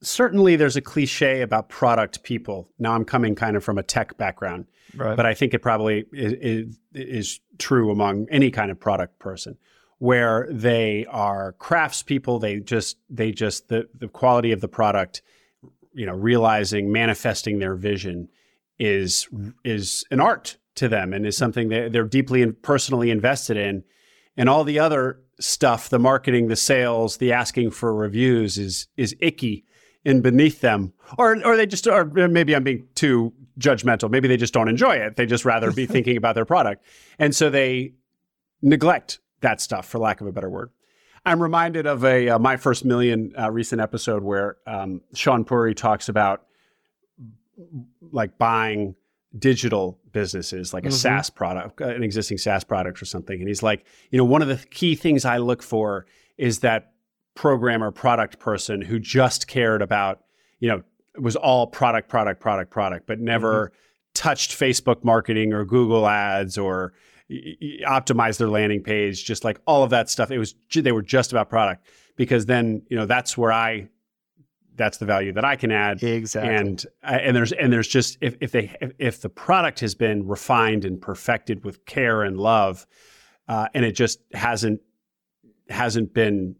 certainly there's a cliche about product people. Now I'm coming kind of from a tech background, Right. but I think it probably is, is, is true among any kind of product person. where they are craftspeople. They just they just the the quality of the product, you know, realizing manifesting their vision is is an art to them and is something that they're deeply and personally invested in. And all the other stuff, the marketing, the sales, the asking for reviews is is icky and beneath them. Or or they just or maybe I'm being too judgmental. Maybe they just don't enjoy it. They just rather be thinking about their product. And so they neglect that stuff for lack of a better word. I'm reminded of a uh, my first million uh, recent episode where um, Shaan Puri talks about like buying digital businesses like a mm-hmm. SaaS product, uh, an existing SaaS product or something. And he's like, you know, one of the key things I look for is that programmer product person who just cared about, you know, it was all product, product, product, product, but never mm-hmm. touched Facebook marketing or Google ads or optimized their landing page, just like all of that stuff. It was, they were just about product because then, you know, that's where I that's the value that I can add. Exactly. And uh, and there's and there's just if if they if, if, the product has been refined and perfected with care and love, uh, and it just hasn't hasn't been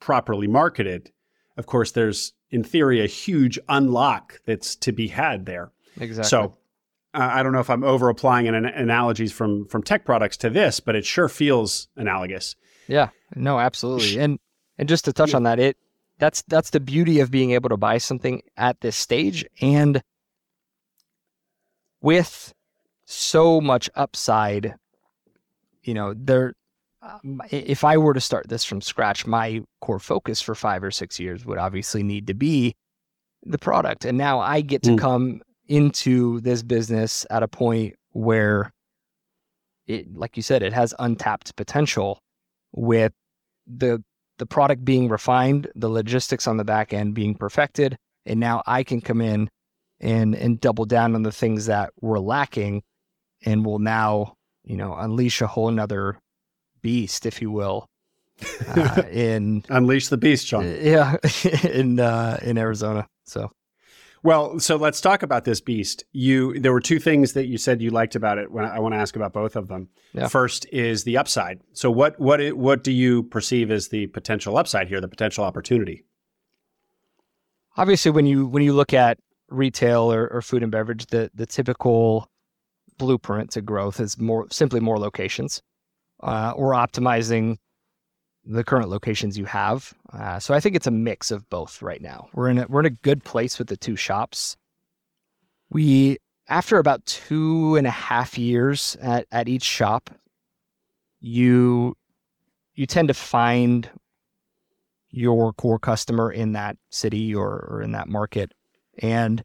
properly marketed, of course, there's in theory a huge unlock that's to be had there. Exactly. So. Uh, I don't know if I'm over applying an, analogies from from tech products to this, but it sure feels analogous. Yeah, no, absolutely. And and just to touch on that, it that's that's the beauty of being able to buy something at this stage and with so much upside you know there um, if i were to start this from scratch my core focus for 5 or 6 years would obviously need to be the product and now i get to mm. come into this business at a point where it like you said it has untapped potential with the the product being refined, the logistics on the back end being perfected, and now I can come in and and double down on the things that were lacking, and will now you know unleash a whole another beast, if you will, uh, in unleash the beast, Shawn. Yeah, in uh, in Arizona. So well, so let's talk about this beast. You there were two things that you said you liked about it. When I want to ask about both of them. Yeah. First is the upside. So what what what do you perceive as the potential upside here, the potential opportunity? Obviously, when you when you look at retail or, or food and beverage, the the typical blueprint to growth is more simply more locations uh, or optimizing the current locations you have. Uh, so I think it's a mix of both right now. We're in a, we're in a good place with the two shops. We after about two and a half years at, at each shop, you you tend to find your core customer in that city or, or in that market. And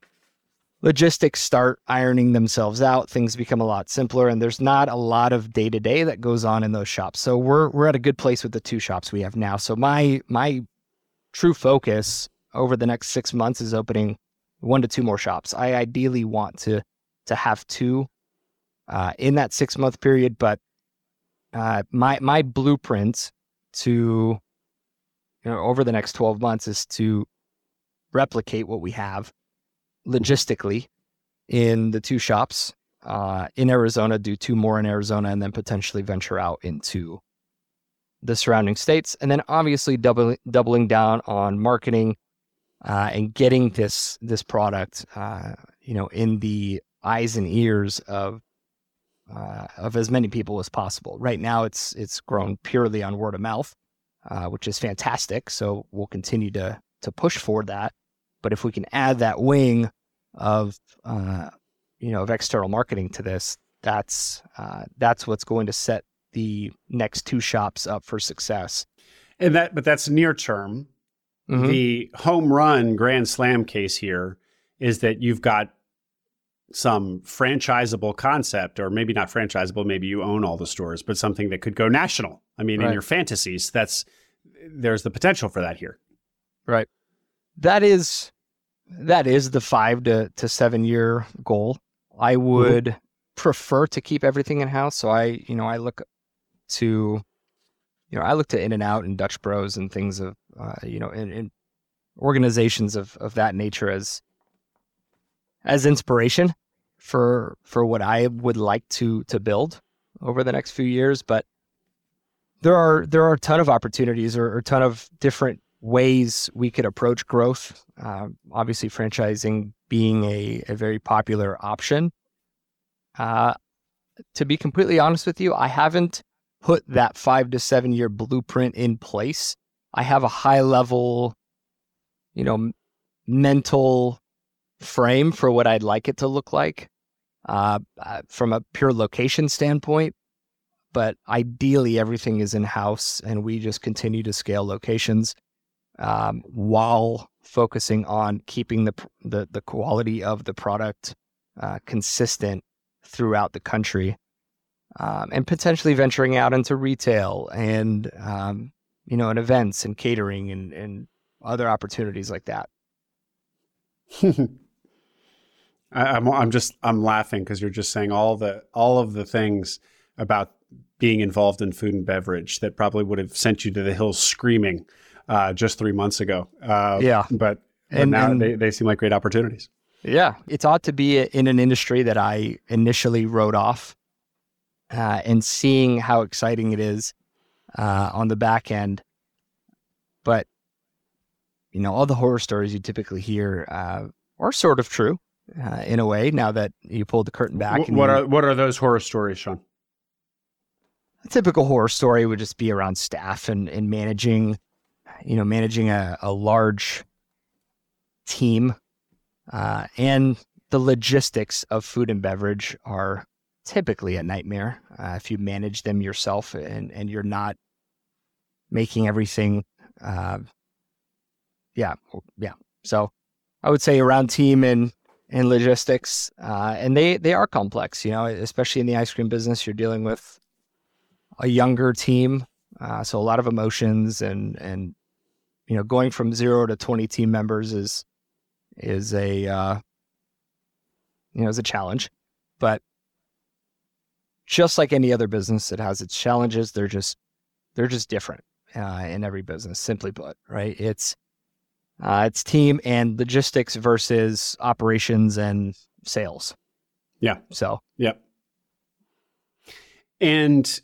logistics start ironing themselves out, things become a lot simpler, and there's not a lot of day to day that goes on in those shops. So we're we're at a good place with the two shops we have now. So my my true focus over the next six months is opening one to two more shops. I ideally want to to have two uh, in that six month period, but uh, my my blueprint to you know over the next twelve months is to replicate what we have logistically in the two shops uh, in Arizona, do two more in Arizona, and then potentially venture out into the surrounding states. And then obviously doubling doubling down on marketing uh, and getting this this product, uh, you know, in the eyes and ears of uh, of as many people as possible. Right now, it's it's grown purely on word of mouth, uh, which is fantastic. So we'll continue to to push for that. But if we can add that wing of uh, you know of external marketing to this, that's uh, that's what's going to set the next two shops up for success. And that, but that's near term. Mm-hmm. The home run grand slam case here is that you've got some franchisable concept, or maybe not franchisable, maybe you own all the stores, but something that could go national. I mean, right. in your fantasies, that's there's the potential for that here. Right. That is that is the five to, to seven year goal. I mm-hmm. would mm-hmm. prefer to keep everything in house. So I, you know, I look to, you know, I look to In-N-Out and Dutch Bros and things of, uh, you know, in, in organizations of of that nature as as inspiration for for what I would like to to build over the next few years. But there are there are a ton of opportunities or, or a ton of different ways we could approach growth. Uh, obviously, franchising being a, a very popular option. Uh, to be completely honest with you, I haven't put that five to seven year blueprint in place. I have a high level, you know, mental frame for what I'd like it to look like uh, uh from a pure location standpoint. But ideally, everything is in house and we just continue to scale locations um, while focusing on keeping the, the, the quality of the product uh, consistent throughout the country um, and potentially venturing out into retail and um, you know and events and catering and, and other opportunities like that. I, am I'm, I'm just I'm laughing because you're just saying all the all of the things about being involved in food and beverage that probably would have sent you to the hills screaming uh, just three months ago. Uh, yeah, but, but and, now and, they, they seem like great opportunities. Yeah, it's odd to be in an industry that I initially wrote off, uh, and seeing how exciting it is uh, on the back end. But you know, all the horror stories you typically hear uh, are sort of true uh, in a way. Now that you pulled the curtain back, what, what are what are those horror stories, Shawn? A typical horror story would just be around staff and, and managing, you know, managing a, a large team, uh, and the logistics of food and beverage are typically a nightmare uh, if you manage them yourself and and you're not making everything. Uh, yeah, yeah. So I would say around team and and logistics, uh, and they they are complex. You know, especially in the ice cream business, you're dealing with a younger team, uh, so a lot of emotions and and you know going from zero to 20 team members is is a uh, you know is a challenge, but just like any other business, it has its challenges. They're just they're just different uh, in every business. Simply put, right? It's uh, it's team and logistics versus operations and sales. Yeah. So. Yeah. And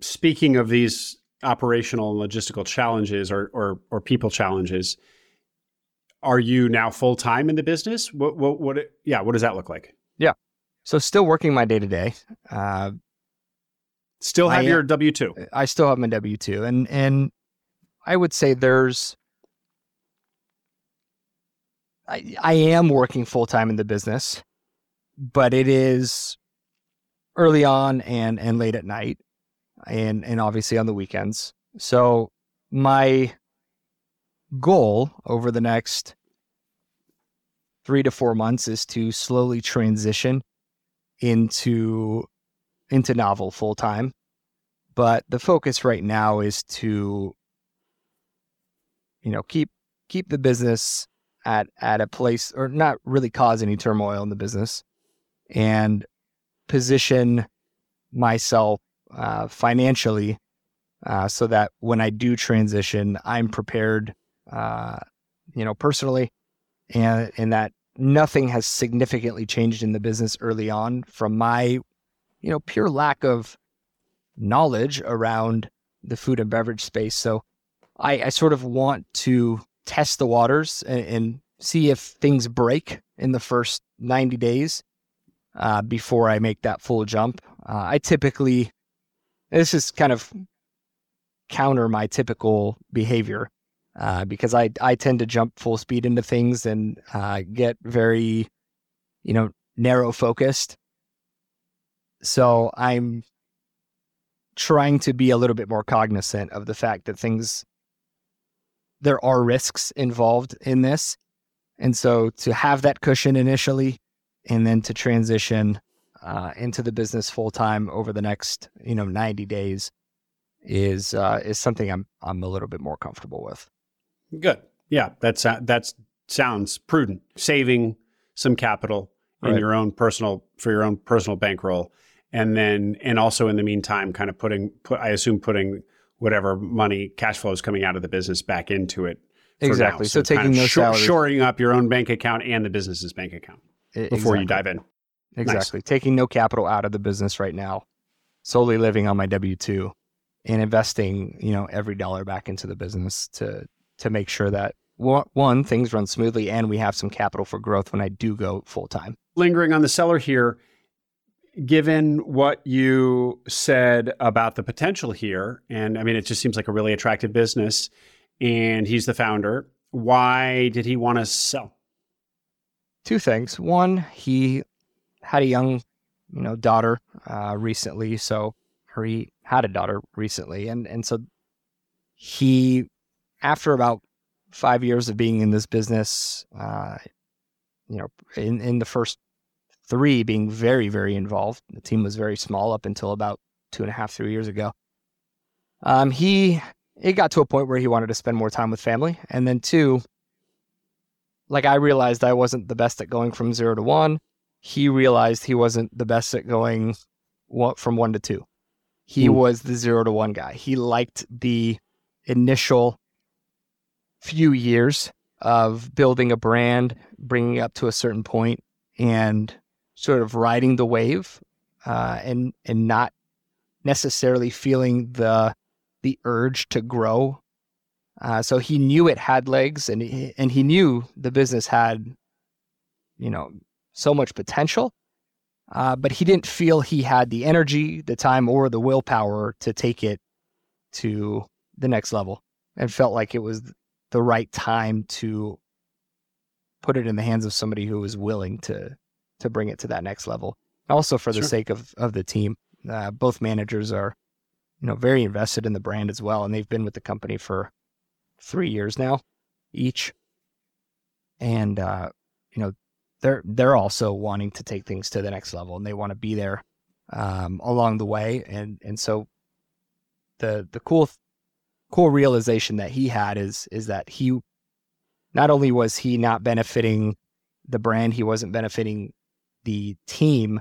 speaking of these operational and logistical challenges or or, or people challenges, are you now full time in the business? What what what? Yeah, what does that look like? Yeah, so still working my day to day. Uh, still have I, your W two. I still have my W two, and and I would say there's. I I am working full time in the business, but it is early on and and late at night and and obviously on the weekends. So my goal over the next three to four months is to slowly transition into into Novel full time. But the focus right now is to you know keep keep the business at at a place or not really cause any turmoil in the business and position myself uh, financially uh, so that when I do transition, I'm prepared, uh, you know, personally, and and that nothing has significantly changed in the business early on from my, you know, pure lack of knowledge around the food and beverage space. So I, I sort of want to test the waters and, and, see if things break in the first 90 days uh, before I make that full jump. Uh, I typically this is kind of counter my typical behavior uh, because I I tend to jump full speed into things and uh, get very, you know, narrow focused. So I'm trying to be a little bit more cognizant of the fact that things there are risks involved in this. And so to have that cushion initially and then to transition uh, into the business full time over the next you know 90 days is uh, is something I'm I'm a little bit more comfortable with. Good. Yeah, that's that sounds prudent. Saving some capital in right. your own personal for your own personal bankroll, and then and also in the meantime, kind of putting put I assume putting whatever money cash flow is coming out of the business back into it. Exactly. So, so, taking those sh- shoring up your own bank account and the business's bank account before exactly. you dive in. Exactly. Nice. Taking no capital out of the business right now, solely living on my W 2 and investing, you know, every dollar back into the business to to make sure that one things run smoothly and we have some capital for growth when I do go full time. Lingering on the seller here, given what you said about the potential here, and I mean, it just seems like a really attractive business, and he's the founder. Why did he want to sell? Two things. One, he had a young, you know, daughter uh, recently, so he had a daughter recently, and and so he, after about five years of being in this business, uh, you know, in in the first three being very very involved, the team was very small up until about two and a half three years ago. Um, he it got to a point where he wanted to spend more time with family, and then two, like I realized I wasn't the best at going from zero to one. He realized he wasn't the best at going from one to two. He mm. was the zero to one guy. He liked the initial few years of building a brand, bringing it up to a certain point, and sort of riding the wave, uh, and and not necessarily feeling the the urge to grow. Uh, so he knew it had legs, and he, and he knew the business had, you know, so much potential. Uh, but he didn't feel he had the energy, the time, or the willpower to take it to the next level, and felt like it was the right time to put it in the hands of somebody who was willing to to bring it to that next level. Also, for the sure. sake of of the team, uh, both managers are, you know, very invested in the brand as well, and they've been with the company for three years now, each. And uh, you know, they're they're also wanting to take things to the next level, and they want to be there um, along the way. And and so the the cool cool realization that he had is is that he not only was he not benefiting the brand, he wasn't benefiting the team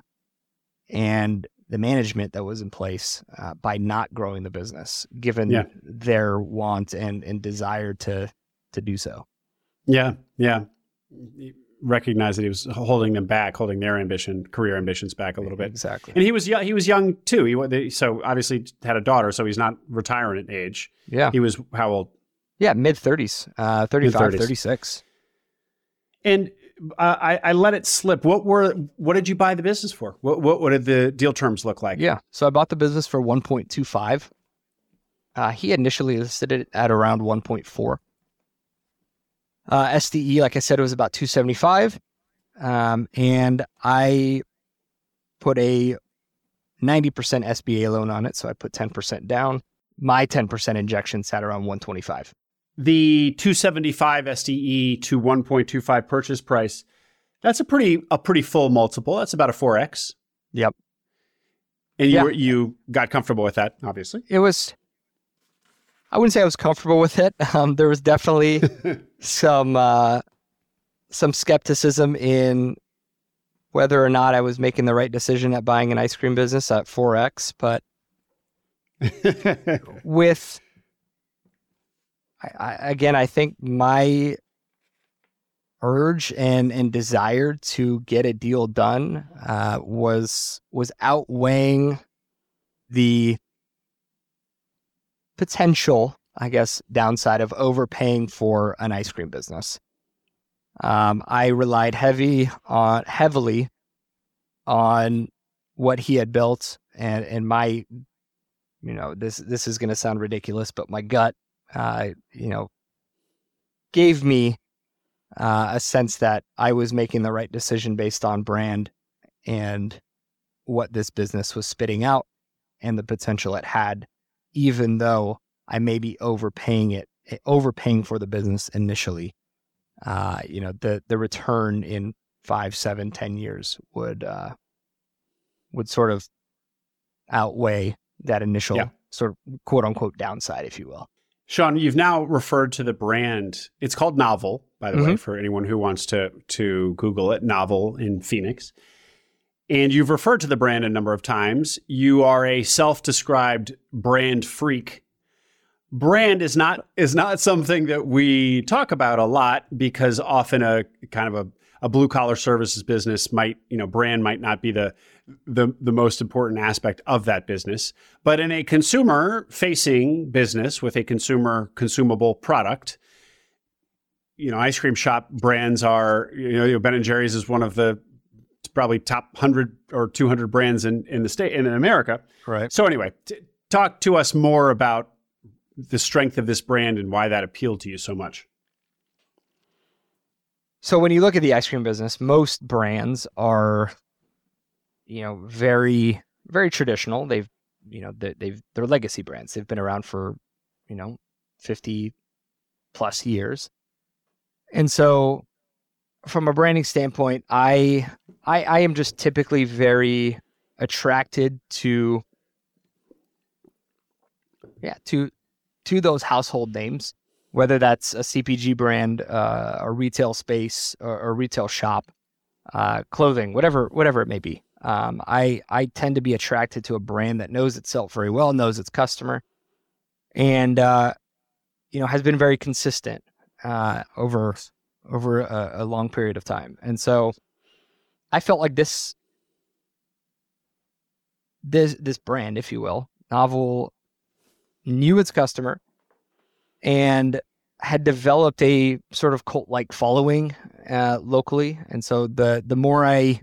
and the management that was in place uh, by not growing the business, given yeah. their want and and desire to to do so. Yeah, yeah recognized that he was holding them back, holding their ambition, career ambitions back a little bit. Exactly. And he was young. He was young too. He so obviously had a daughter, so he's not retirement age. Yeah. He was how old? Yeah, mid 30s, uh, 35, Mid-30s. 36. And uh, I, I, let it slip. What were what did you buy the business for? What, what, what did the deal terms look like? Yeah, so I bought the business for 1.25. Uh, he initially listed it at around 1.4. Uh, SDE, like I said, it was about 275. Um, and I put a 90% SBA loan on it. So I put 10% down. My 10% injection sat around 125. The 275 SDE to 1.25 purchase price, that's a pretty a pretty full multiple. That's about a 4x. Yep. And you yeah. were, you got comfortable with that, obviously. It was I wouldn't say I was comfortable with it. Um, there was definitely some uh, some skepticism in whether or not I was making the right decision at buying an ice cream business at 4x, but with I, I, again, I think my urge and and desire to get a deal done uh, was was outweighing the potential, I guess, downside of overpaying for an ice cream business. Um, I relied heavy on heavily on what he had built, and and my, you know, this this is going to sound ridiculous, but my gut, uh, you know, gave me uh, a sense that I was making the right decision based on brand and what this business was spitting out and the potential it had even though I may be overpaying it, eh, overpaying for the business initially. Uh, you know, the the return in five, seven, ten years would uh, would sort of outweigh that initial yeah. sort of quote unquote downside, if you will. Shawn, you've now referred to the brand. It's called Novel, by the mm-hmm. way, for anyone who wants to to Google it. Novel in Phoenix. And you've referred to the brand a number of times. You are a self-described brand freak. Brand is not is not something that we talk about a lot because often a kind of a, a blue collar services business might, you know, brand might not be the the the most important aspect of that business, but in a consumer facing business with a consumer consumable product, you know, ice cream shop brands are, you know, Ben and Jerry's is one of the probably top 100 or 200 brands in in the state and in America. Right. So anyway, t- talk to us more about the strength of this brand and why that appealed to you so much. So when you look at the ice cream business, most brands are, you know, very very traditional. They've, you know, they've they're legacy brands. They've been around for, you know, fifty plus years, and so from a branding standpoint, I I, I am just typically very attracted to yeah to to those household names whether that's a CPG brand, uh, a retail space, or a retail shop, uh, clothing, whatever, whatever it may be. Um, I I tend to be attracted to a brand that knows itself very well, knows its customer, and uh, you know has been very consistent uh, over over a, a long period of time. And so, I felt like this this this brand, if you will, Novel knew its customer and had developed a sort of cult like following uh, locally. And so the the more I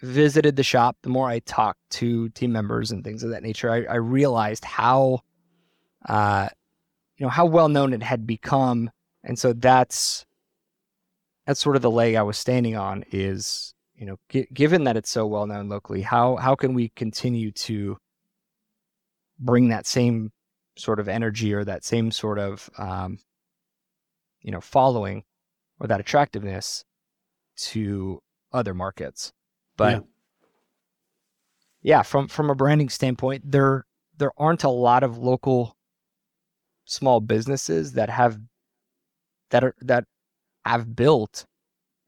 visited the shop, the more I talked to team members and things of that nature, I, I realized how uh, you know how well known it had become. And so that's that's sort of the leg I was standing on is you know g- given that it's so well known locally, how how can we continue to bring that same sort of energy or that same sort of um, you know following or that attractiveness to other markets but yeah. yeah. from from a branding standpoint there there aren't a lot of local small businesses that have that are that have built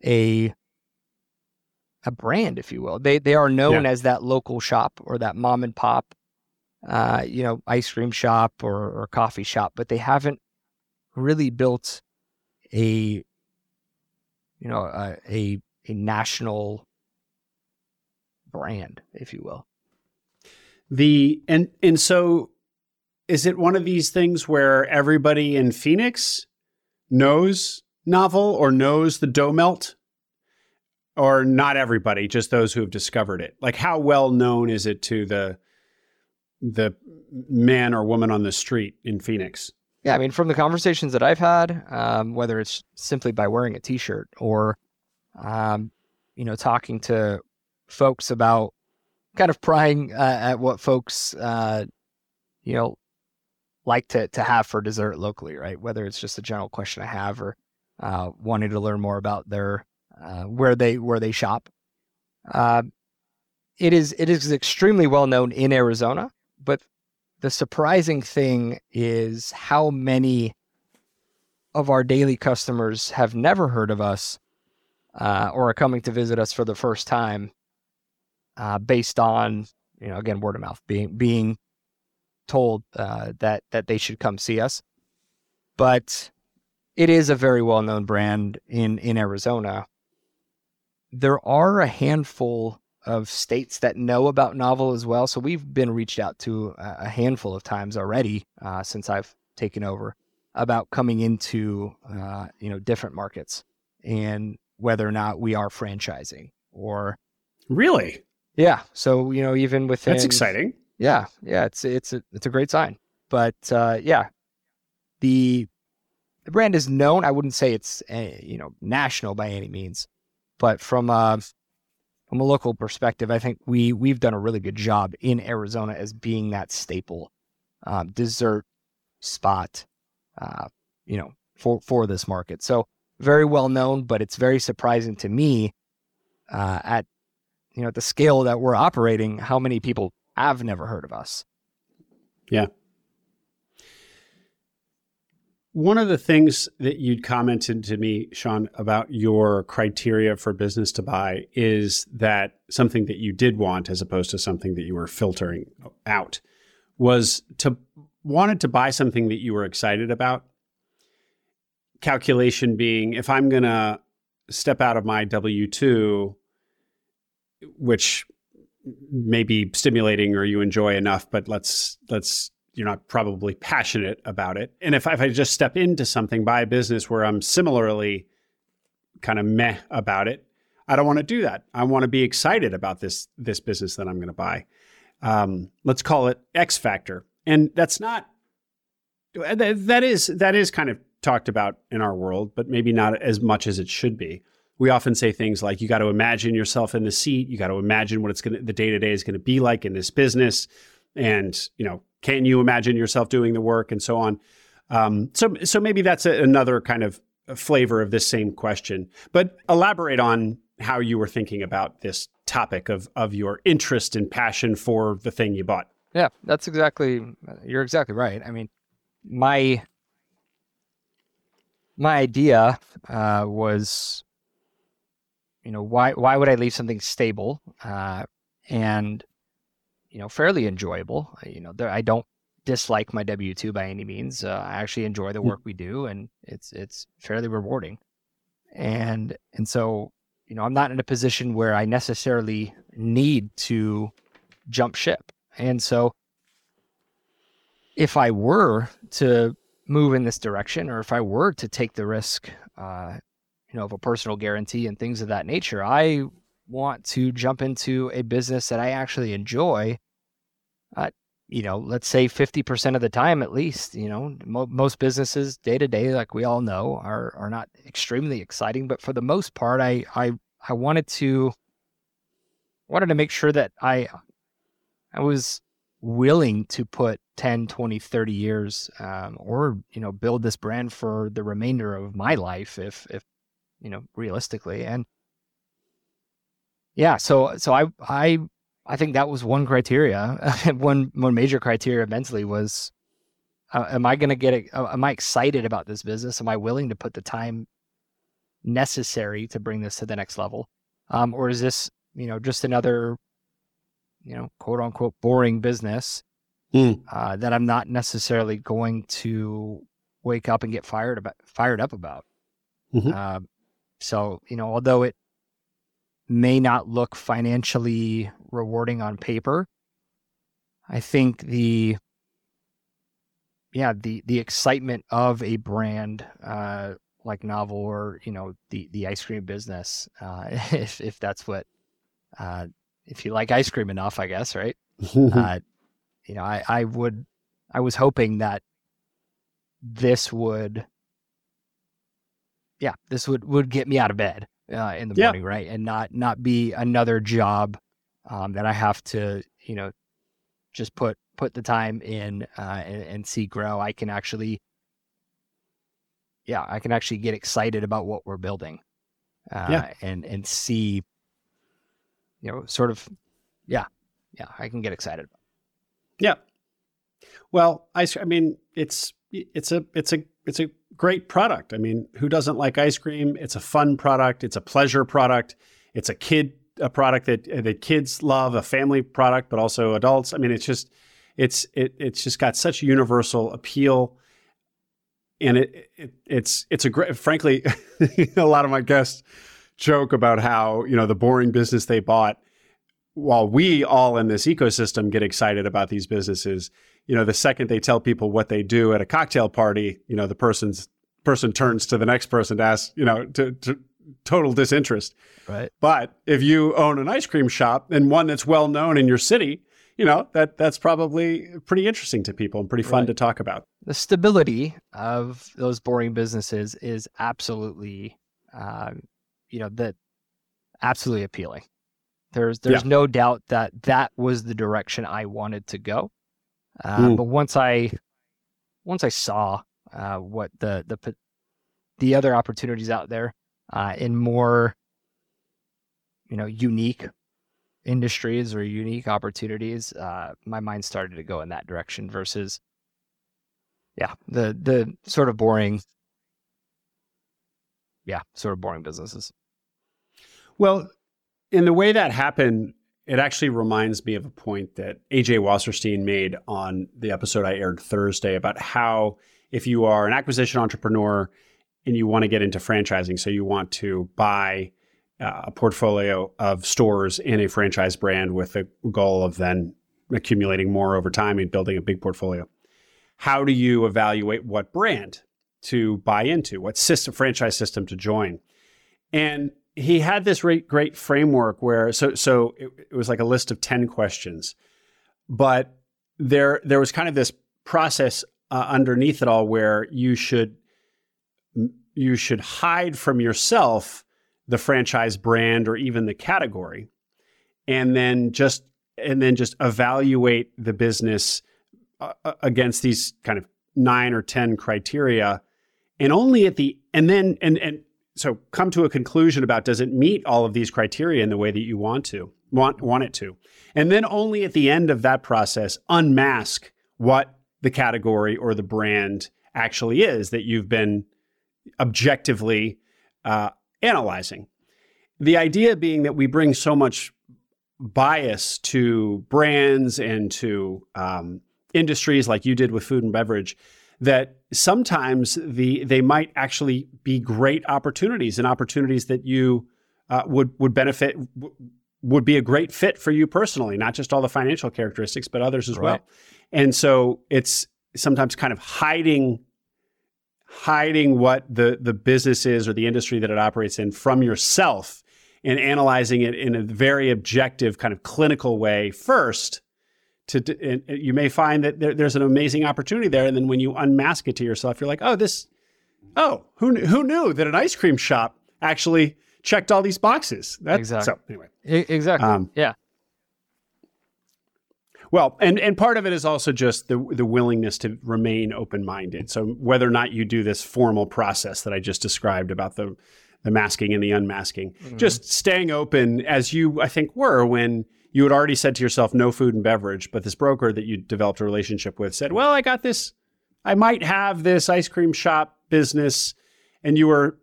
a a brand if you will they they are known yeah. as that local shop or that mom and pop uh, you know, ice cream shop or, or coffee shop, but they haven't really built a, you know, a, a, a national brand, if you will. The and and so is it one of these things where everybody in Phoenix knows Novel or knows the dough melt? Or not everybody, just those who have discovered it. Like how well known is it to the the man or woman on the street in Phoenix? Yeah, I mean, from the conversations that I've had, um, whether it's simply by wearing a T-shirt or, um, you know, talking to folks about kind of prying uh, at what folks, uh, you know, like to to have for dessert locally, right? Whether it's just a general question I have or uh, wanting to learn more about their uh, where they where they shop. Uh, it is it is extremely well known in Arizona. But the surprising thing is how many of our daily customers have never heard of us uh, or are coming to visit us for the first time uh, based on you know again word of mouth being being told uh, that that they should come see us but it is a very well known brand in in Arizona. There are a handful of states that know about Novel as well. So we've been reached out to a handful of times already uh, since I've taken over about coming into uh, you know different markets and whether or not we are franchising or really? Yeah so you know even with that's exciting. Yeah yeah it's it's a, it's a great sign. But uh, yeah the the brand is known i wouldn't say it's uh, you know national by any means but from uh, from a local perspective, I think we we've done a really good job in Arizona as being that staple um, dessert spot, uh, you know, for for this market. So very well known, but it's very surprising to me uh, at you know at the scale that we're operating, how many people have never heard of us. Yeah, one of the things that you'd commented to me, Shawn, about your criteria for business to buy is that something that you did want as opposed to something that you were filtering out was to wanted to buy something that you were excited about. Calculation being if I'm going to step out of my W 2, which may be stimulating or you enjoy enough, but let's, let's, you're not probably passionate about it. And if, if I just step into something, buy a business where I'm similarly kind of meh about it, I don't want to do that. I want to be excited about this this business that I'm going to buy. Um, let's call it X factor, and that's not that is that is kind of talked about in our world, but maybe not as much as it should be. We often say things like you got to imagine yourself in the seat, you got to imagine what it's going to the day-to-day is going to be like in this business and, you know, can you imagine yourself doing the work and so on. Um, so so maybe that's a, another kind of flavor of this same question. But elaborate on how you were thinking about this topic of of your interest and passion for the thing you bought. Yeah, that's exactly you're exactly right. I mean, my my idea uh, was, you know, why why would I leave something stable uh, and you know fairly enjoyable? You know, there, I don't dislike my W two by any means. Uh, I actually enjoy the hmm. work we do, and it's it's fairly rewarding. And and so you know, I'm not in a position where I necessarily need to jump ship. And so if I were to move in this direction, or if I were to take the risk, uh, you know, of a personal guarantee and things of that nature, I want to jump into a business that I actually enjoy. Uh, you know, let's say 50% of the time at least, you know, mo- most businesses day to day, like we all know, are, are not extremely exciting, but for the most part, I, I, I wanted to, wanted to make sure that I, I was willing to put 10 20 30 years um, or you know build this brand for the remainder of my life if if you know realistically and yeah so so i i i think that was one criteria one one major criteria mentally was uh, am i going to get it uh, am i excited about this business am i willing to put the time necessary to bring this to the next level um, or is this you know just another you know, quote unquote boring business mm. uh, that I'm not necessarily going to wake up and get fired about fired up about. Mm-hmm. Uh, so you know, although it may not look financially rewarding on paper, I think the yeah the the excitement of a brand uh, like Novel or you know the the ice cream business, uh, if if that's what uh, if you like ice cream enough, I guess, right? uh, you know, I, I would, I was hoping that this would, yeah, this would would get me out of bed uh, in the yeah. morning, right, and not not be another job um, that I have to, you know, just put put the time in uh, and, and see grow. I can actually, yeah, I can actually get excited about what we're building, uh, yeah. and and see you know, sort of, yeah, yeah, I can get excited. Yeah. Well, I, I mean, it's it's a it's a it's a great product. I mean, who doesn't like ice cream? It's a fun product. It's a pleasure product. It's a kid a product that that kids love, a family product, but also adults. I mean, it's just it's it it's just got such universal appeal, and it, it it's it's a great. Frankly, a lot of my guests joke about how, you know, the boring business they bought, while we all in this ecosystem get excited about these businesses, you know, the second they tell people what they do at a cocktail party, you know, the person's person turns to the next person to ask, you know, to, to total disinterest. Right. But if you own an ice cream shop and one that's well known in your city, you know that that's probably pretty interesting to people and pretty fun right. to talk about. The stability of those boring businesses is absolutely uh, you know that absolutely appealing. There's there's yeah. no doubt that that was the direction I wanted to go. Uh. But once I once I saw uh, what the the the other opportunities out there uh, in more you know unique industries or unique opportunities, uh, my mind started to go in that direction versus yeah the the sort of boring yeah sort of boring businesses. Well, in the way that happened, it actually reminds me of a point that AJ Wasserstein made on the episode I aired Thursday about how if you are an acquisition entrepreneur and you want to get into franchising. So you want to buy uh, a portfolio of stores in a franchise brand with the goal of then accumulating more over time and building a big portfolio. How do you evaluate what brand to buy into, what system, franchise system to join? And he had this great, great framework where, so, so it, it was like a list of 10 questions, but there, there was kind of this process uh, underneath it all where you should, you should hide from yourself the franchise brand or even the category and then just and then just evaluate the business uh, uh, against these kind of nine or 10 criteria. And only at the, and then, and, and so come to a conclusion about does it meet all of these criteria in the way that you want to, want, want it to. And then only at the end of that process, unmask what the category or the brand actually is that you've been objectively uh, analyzing. The idea being that we bring so much bias to brands and to um, industries like you did with food and beverage that sometimes the they might actually be great opportunities and opportunities that you uh, would would benefit w- would be a great fit for you personally not just all the financial characteristics but others as right. well and so it's sometimes kind of hiding hiding what the the business is or the industry that it operates in from yourself and analyzing it in a very objective, kind of clinical way first. To, you may find that there, there's an amazing opportunity there, and then when you unmask it to yourself, you're like, oh, this, oh, who who knew that an ice cream shop actually checked all these boxes? That's, exactly. So anyway, exactly. Um, yeah. Well, and and part of it is also just the the willingness to remain open minded. So whether or not you do this formal process that I just described about the the masking and the unmasking. Mm-hmm. Just staying open as you, I think, were when you had already said to yourself, no food and beverage, but this broker that you developed a relationship with said, well, I got this, I might have this ice cream shop business. And you were,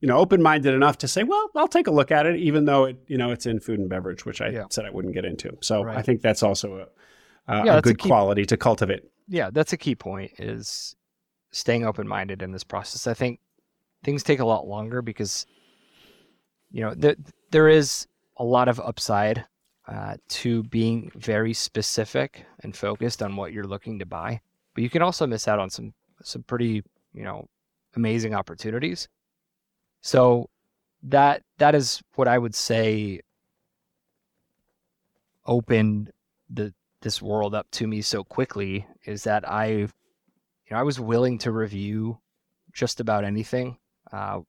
you know, open-minded enough to say, well, I'll take a look at it, even though it, you know, it's in food and beverage, which I yeah. said I wouldn't get into. So right. I think that's also a, a, yeah, a good a quality to cultivate. Yeah, that's a key point is staying open-minded in this process. I think things take a lot longer because you know there there is a lot of upside uh, to being very specific and focused on what you're looking to buy, but you can also miss out on some some pretty you know amazing opportunities. So that that is what I would say opened the this world up to me so quickly is that I you know I was willing to review just about anything uh,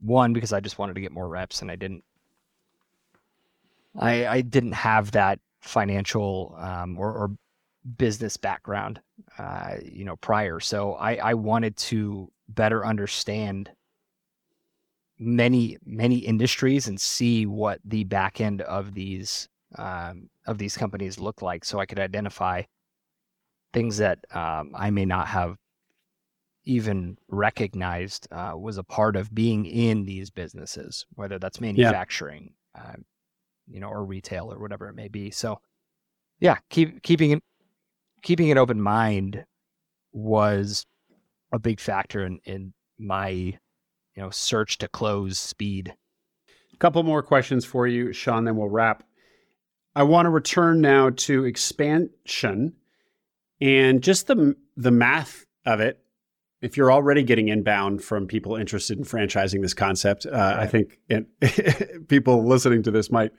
one because I just wanted to get more reps, and I didn't. I I didn't have that financial um, or, or business background, uh, you know, prior. So I I wanted to better understand many many industries and see what the back end of these um, of these companies look like, so I could identify things that um, I may not have even recognized uh, was a part of being in these businesses, whether that's manufacturing, yeah. uh, you know, or retail or whatever it may be. So, yeah, keep keeping it keeping an open mind was a big factor in in my you know search to close speed. A couple more questions for you, Shawn, then we'll wrap. I want to return now to expansion and just the the math of it if you're already getting inbound from people interested in franchising this concept, uh, right. I think it, people listening to this might,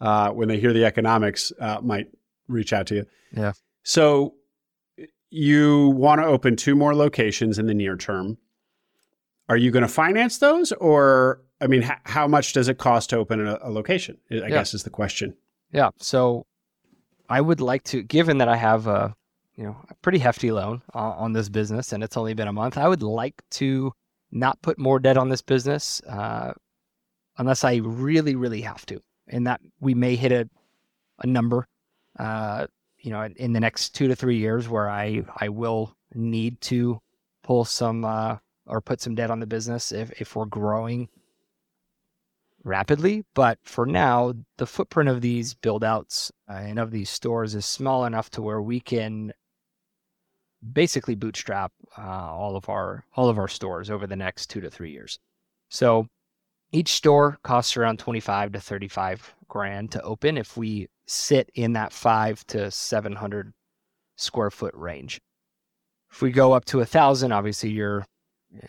uh, when they hear the economics, uh, might reach out to you. Yeah. So you want to open two more locations in the near term. Are you going to finance those, or I mean, h- how much does it cost to open a, a location? I yeah. guess is the question. Yeah. So I would like to, given that I have a you know a pretty hefty loan uh, on this business, and it's only been a month. I would like to not put more debt on this business uh, unless I really, really have to, and that we may hit a a number, uh, you know, in the next two to three years where I I will need to pull some uh, or put some debt on the business if if we're growing rapidly. But for now, the footprint of these build outs uh, and of these stores is small enough to where we can basically bootstrap uh, all of our all of our stores over the next two to three years. So each store costs around 25 to 35 grand to open if we sit in that five to 700 square foot range. If we go up to a thousand, obviously you're,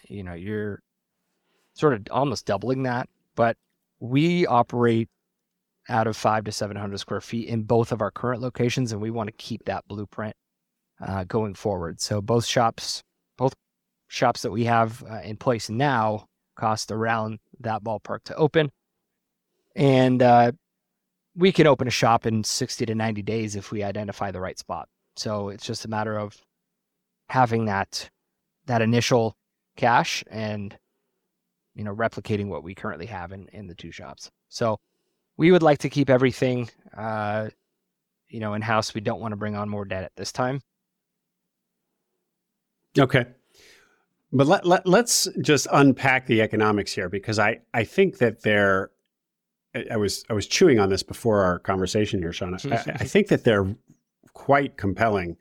you know, you're sort of almost doubling that. But we operate out of five to 700 square feet in both of our current locations, and we want to keep that blueprint uh, going forward. So both shops, both shops that we have uh, in place now cost around that ballpark to open. And uh, we can open a shop in 60 to 90 days if we identify the right spot. So it's just a matter of having that that initial cash and you know replicating what we currently have in in the two shops. So we would like to keep everything uh, you know in house. We don't want to bring on more debt at this time. Okay. But let, let, let's just unpack the economics here because I, I think that they're I was I was chewing on this before our conversation here, Shawn. I, I think that they're quite compelling.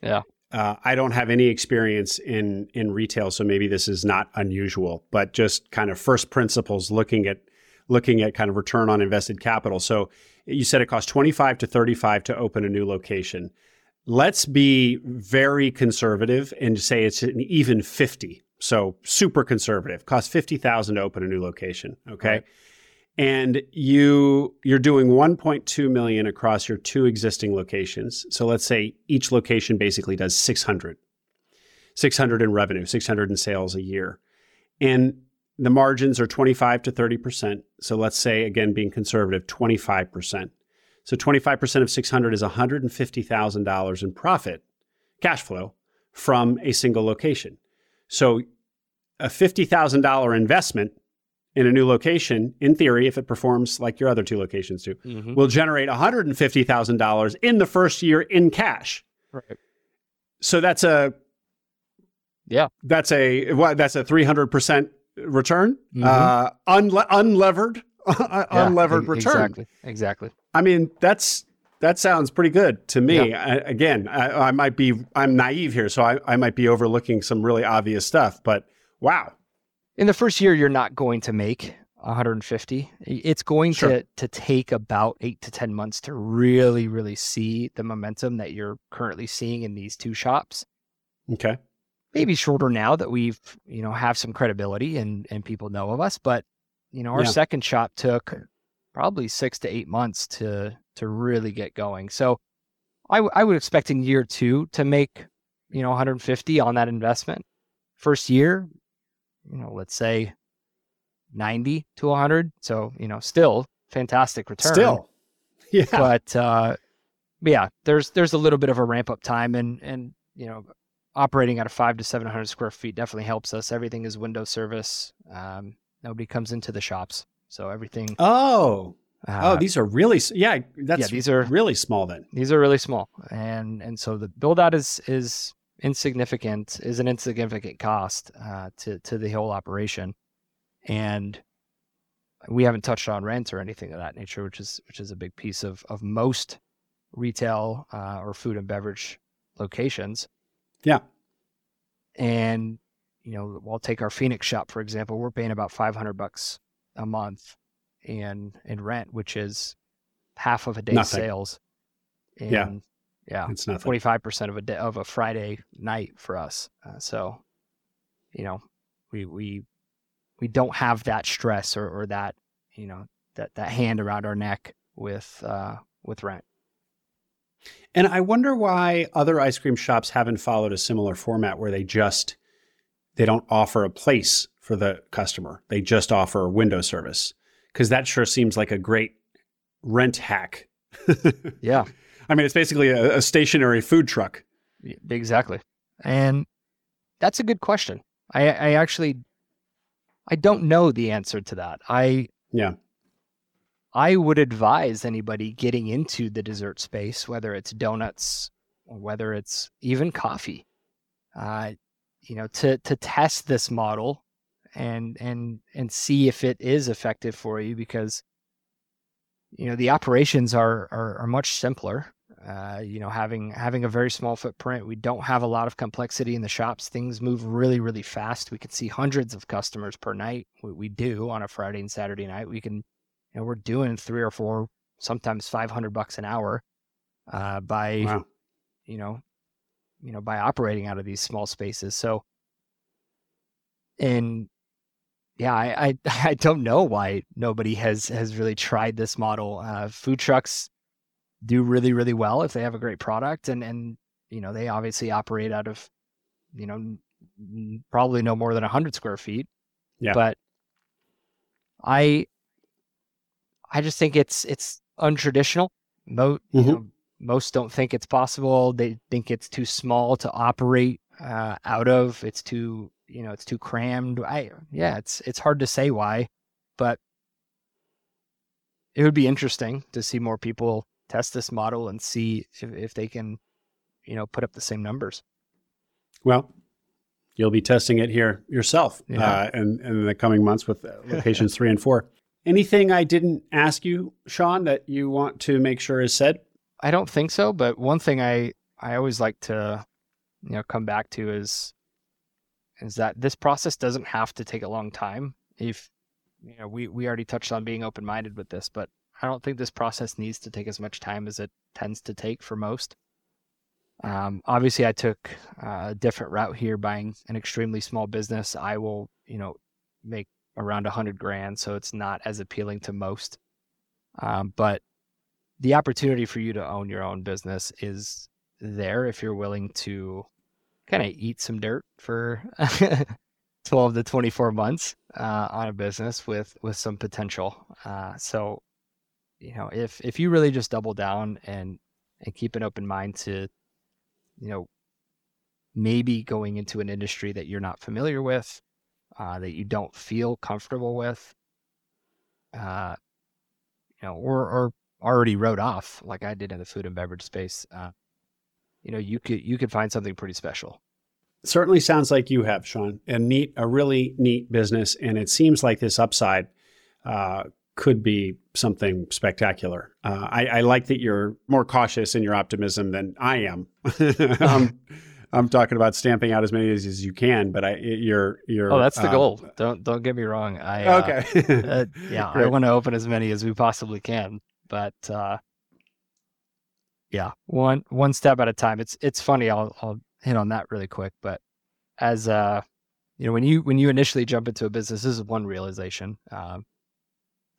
Yeah. Uh, I don't have any experience in in retail, so maybe this is not unusual. But just kind of first principles, looking at looking at kind of return on invested capital. So you said it costs twenty five to thirty five to open a new location. Let's be very conservative and say it's an even fifty. So super conservative. Fifty thousand to open a new location. Okay. Right and you you're doing 1.2 million across your two existing locations so let's say each location basically does 600 600 in revenue 600 in sales a year and the margins are 25 to 30% so let's say again being conservative 25% so 25% of 600 is $150000 in profit cash flow from a single location so a $50000 investment in a new location, in theory, if it performs like your other two locations do, mm-hmm. will generate $150,000 in the first year in cash. Right. So that's a yeah, that's a what that's a 300% return, mm-hmm. uh, unle- unlevered yeah, unlevered return. Exactly. Exactly. I mean, that's that sounds pretty good to me. Yeah. I, again, I, I, might be I'm naive here, so I, I might be overlooking some really obvious stuff, but wow, in the first year you're not going to make 150 it's going sure. to to take about 8 to 10 months to really really see the momentum that you're currently seeing in these two shops okay maybe shorter now that we've you know have some credibility and and people know of us but you know our yeah. second shop took probably 6 to 8 months to to really get going so I, w- I would expect in year 2 to make you know 150 on that investment first year you know, let's say 90 to 100. So, you know, still fantastic return. Still. Yeah. But uh yeah, there's there's a little bit of a ramp up time and and you know, operating at a 5 to 700 square feet definitely helps us. Everything is window service. Um nobody comes into the shops. So everything Oh. Uh, oh, these are really yeah. That's yeah, these are really small. Then these are really small, and and so the build out is is insignificant is an insignificant cost uh, to to the whole operation, and we haven't touched on rent or anything of that nature, which is which is a big piece of of most retail uh, or food and beverage locations. Yeah, and you know, we'll take our Phoenix shop for example. We're paying about five hundred bucks a month in in rent, which is half of a day's Nothing. sales. And yeah. Yeah, it's nothing. Twenty five percent of a day, of a Friday night for us. Uh, so, you know, we we we don't have that stress or, or that you know that that hand around our neck with uh, with rent. And I wonder why other ice cream shops haven't followed a similar format where they just they don't offer a place for the customer. They just offer window service because that sure seems like a great rent hack. yeah. I mean, it's basically a, a stationary food truck. Exactly. And that's a good question. I, I actually, I don't know the answer to that. I, yeah. I would advise anybody getting into the dessert space, whether it's donuts or whether it's even coffee, uh, you know, to to test this model and and and see if it is effective for you because you know the operations are are, are much simpler Uh, you know, having having a very small footprint, we don't have a lot of complexity in the shops. Things move really, really fast. We can see hundreds of customers per night. We, we do on a Friday and Saturday night. We can, you know, we're doing three or four, sometimes five hundred bucks an hour, uh, by, wow. you know, you know, by operating out of these small spaces. So, and yeah, I, I, I don't know why nobody has has really tried this model. Uh, food trucks do really really well if they have a great product, and and you know they obviously operate out of you know probably no more than hundred square feet. Yeah, but I I just think it's it's untraditional. Mo- mm-hmm. you know, most don't think it's possible. They think it's too small to operate uh, out of. It's too you know it's too crammed. I yeah, it's it's hard to say why, but it would be interesting to see more people test this model and see if, if they can you know put up the same numbers. Well, you'll be testing it here yourself yeah. uh, in, in the coming months with locations three and four. Anything I didn't ask you, Shawn, that you want to make sure is said? I don't think so, but one thing I I always like to you know come back to is is that this process doesn't have to take a long time. If you know, we we already touched on being open minded with this, but I don't think this process needs to take as much time as it tends to take for most. Um, obviously, I took a different route here, buying an extremely small business. I will, you know, make around a hundred grand, so it's not as appealing to most. Um, but the opportunity for you to own your own business is there if you're willing to kind of eat some dirt for 12 to 24 months uh, on a business with with some potential. Uh, so, you know, if if you really just double down and and keep an open mind to, you know, maybe going into an industry that you're not familiar with, uh, that you don't feel comfortable with, uh, you know, or or already wrote off like I did in the food and beverage space. Uh, you know, you could you could find something pretty special. Certainly sounds like you have, Shawn. A neat, a really neat business, and it seems like this upside uh, could be something spectacular. Uh, I, I, like that you're more cautious in your optimism than I am. I'm, I'm, talking about stamping out as many as, as you can, but I, you're, you're. Oh, that's the uh, goal. Don't, don't get me wrong. I, uh, okay. Uh, yeah, I want to open as many as we possibly can, but uh, yeah, one one step at a time. It's it's funny. I'll I'll hit on that really quick, but as uh, you know, when you when you initially jump into a business, this is one realization um,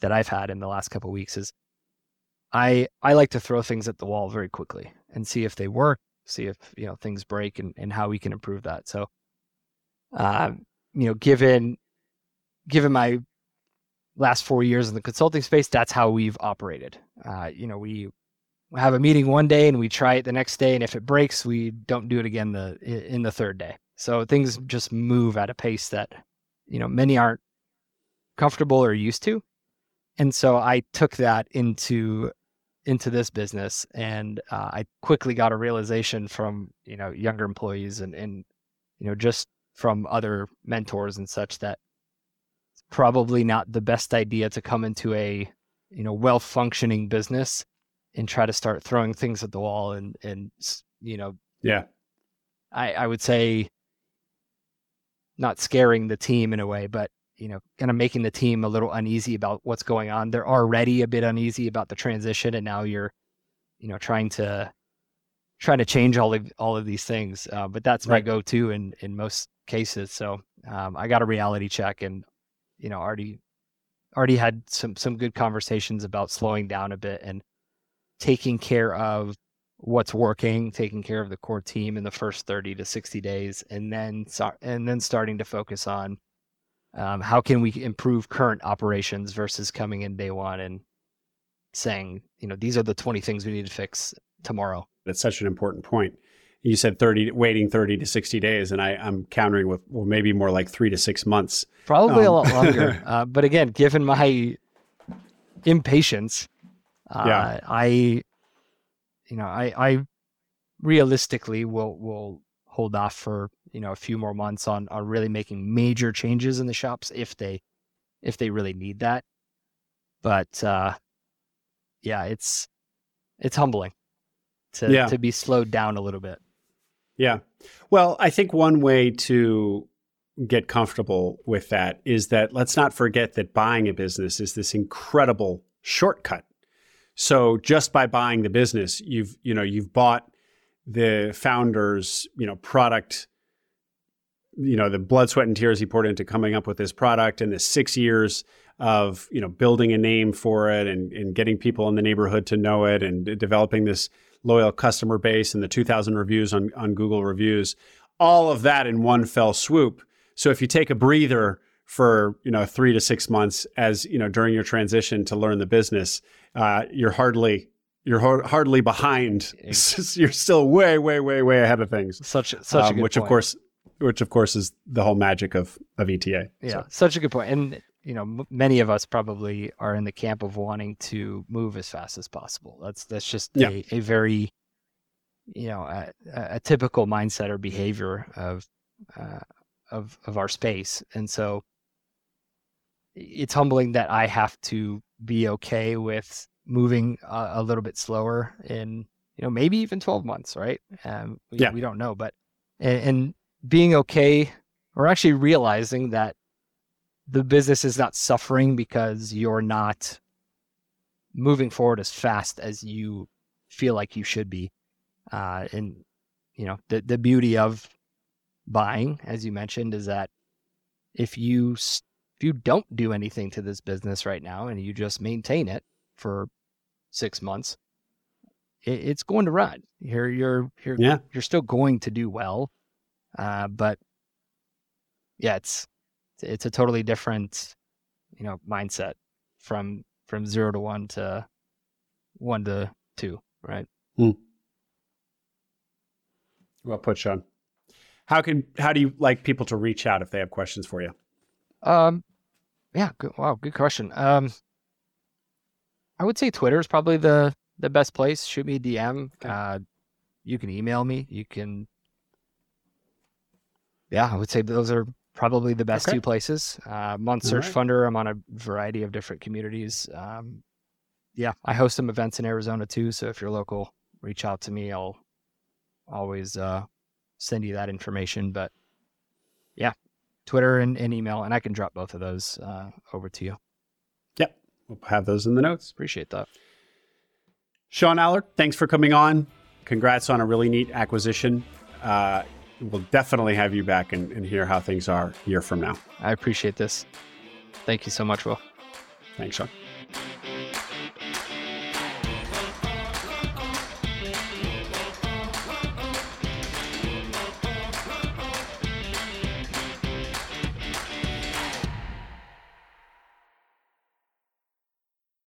that I've had in the last couple weeks is I I like to throw things at the wall very quickly and see if they work, see if you know things break, and and how we can improve that. So, um, you know, given given my last four years in the consulting space, that's how we've operated. Uh, you know, we have a meeting one day and we try it the next day, and if it breaks, we don't do it again the in the third day. So things just move at a pace that you know many aren't comfortable or used to, and so I took that into into this business, and uh, I quickly got a realization from you know younger employees and and you know just from other mentors and such that it's probably not the best idea to come into a you know well functioning business and try to start throwing things at the wall and and you know yeah. I i would say not scaring the team in a way but you know kind of making the team a little uneasy about what's going on. They're already a bit uneasy about the transition and now you're you know trying to trying to change all of all of these things uh, but that's my go-to in in most cases. So um, i got a reality check and you know already already had some some good conversations about slowing down a bit and taking care of what's working, taking care of the core team in the first 30 to 60 days, and then and then starting to focus on um, how can we improve current operations versus coming in day one and saying, you know, these are the 20 things we need to fix tomorrow. That's such an important point. You said 30, waiting 30 to 60 days, and I, am countering with, well, maybe more like three to six months. Probably um, a lot longer. uh, but again, given my impatience, yeah. Uh, I, you know, I, I realistically will will hold off for you know a few more months on on really making major changes in the shops if they if they really need that. But uh, yeah, it's it's humbling to yeah. to be slowed down a little bit. Yeah. Well, I think one way to get comfortable with that is that let's not forget that buying a business is this incredible shortcut. So just by buying the business, you've you know you've bought the founder's you know product you know the blood sweat and tears he poured into coming up with this product and the six years of you know building a name for it and, and getting people in the neighborhood to know it and developing this loyal customer base and the 2000 reviews on, on google reviews all of that in one fell swoop. So if you take a breather for you know three to six months as you know during your transition to learn the business uh, you're hardly you're hardly behind you're still way way way way ahead of things such such um, which point. of course which of course is the whole magic of of ETA. Yeah, so. such a good point. And you know, m- many of us probably are in the camp of wanting to move as fast as possible. That's that's just yeah. a, a very you know a, a, typical mindset or behavior of uh, of of our space, and so it's humbling that I have to be okay with moving a, a little bit slower in you know maybe even 12 months right um, we, yeah. we don't know but and, and being okay or actually realizing that the business is not suffering because you're not moving forward as fast as you feel like you should be. Uh, and you know the the beauty of buying, as you mentioned, is that if you you don't do anything to this business right now and you just maintain it for six months, it, it's going to run. You're you're you're yeah. you're still going to do well. Uh, but yeah, it's it's a totally different, you know, mindset from from zero to one to one to two, right? Mm. Well put, Shawn. How can how do you like people to reach out if they have questions for you? Um, yeah, good, wow, good question. Um, I would say Twitter is probably the the best place. Shoot me a DM. Okay. Uh, you can email me. You can yeah, I would say those are probably the best okay. two places. Uh, I'm on Search right. Funder. I'm on a variety of different communities. Um, yeah, I host some events in Arizona too. So if you're local, reach out to me. I'll always uh, send you that information. But yeah, Twitter and, and, email, and I can drop both of those uh, over to you. Yep, we'll have those in the notes. Appreciate that. Shawn Allard, thanks for coming on. Congrats on a really neat acquisition. Uh, we'll definitely have you back and, and hear how things are a year from now. I appreciate this. Thank you so much, Will. Thanks, Shawn.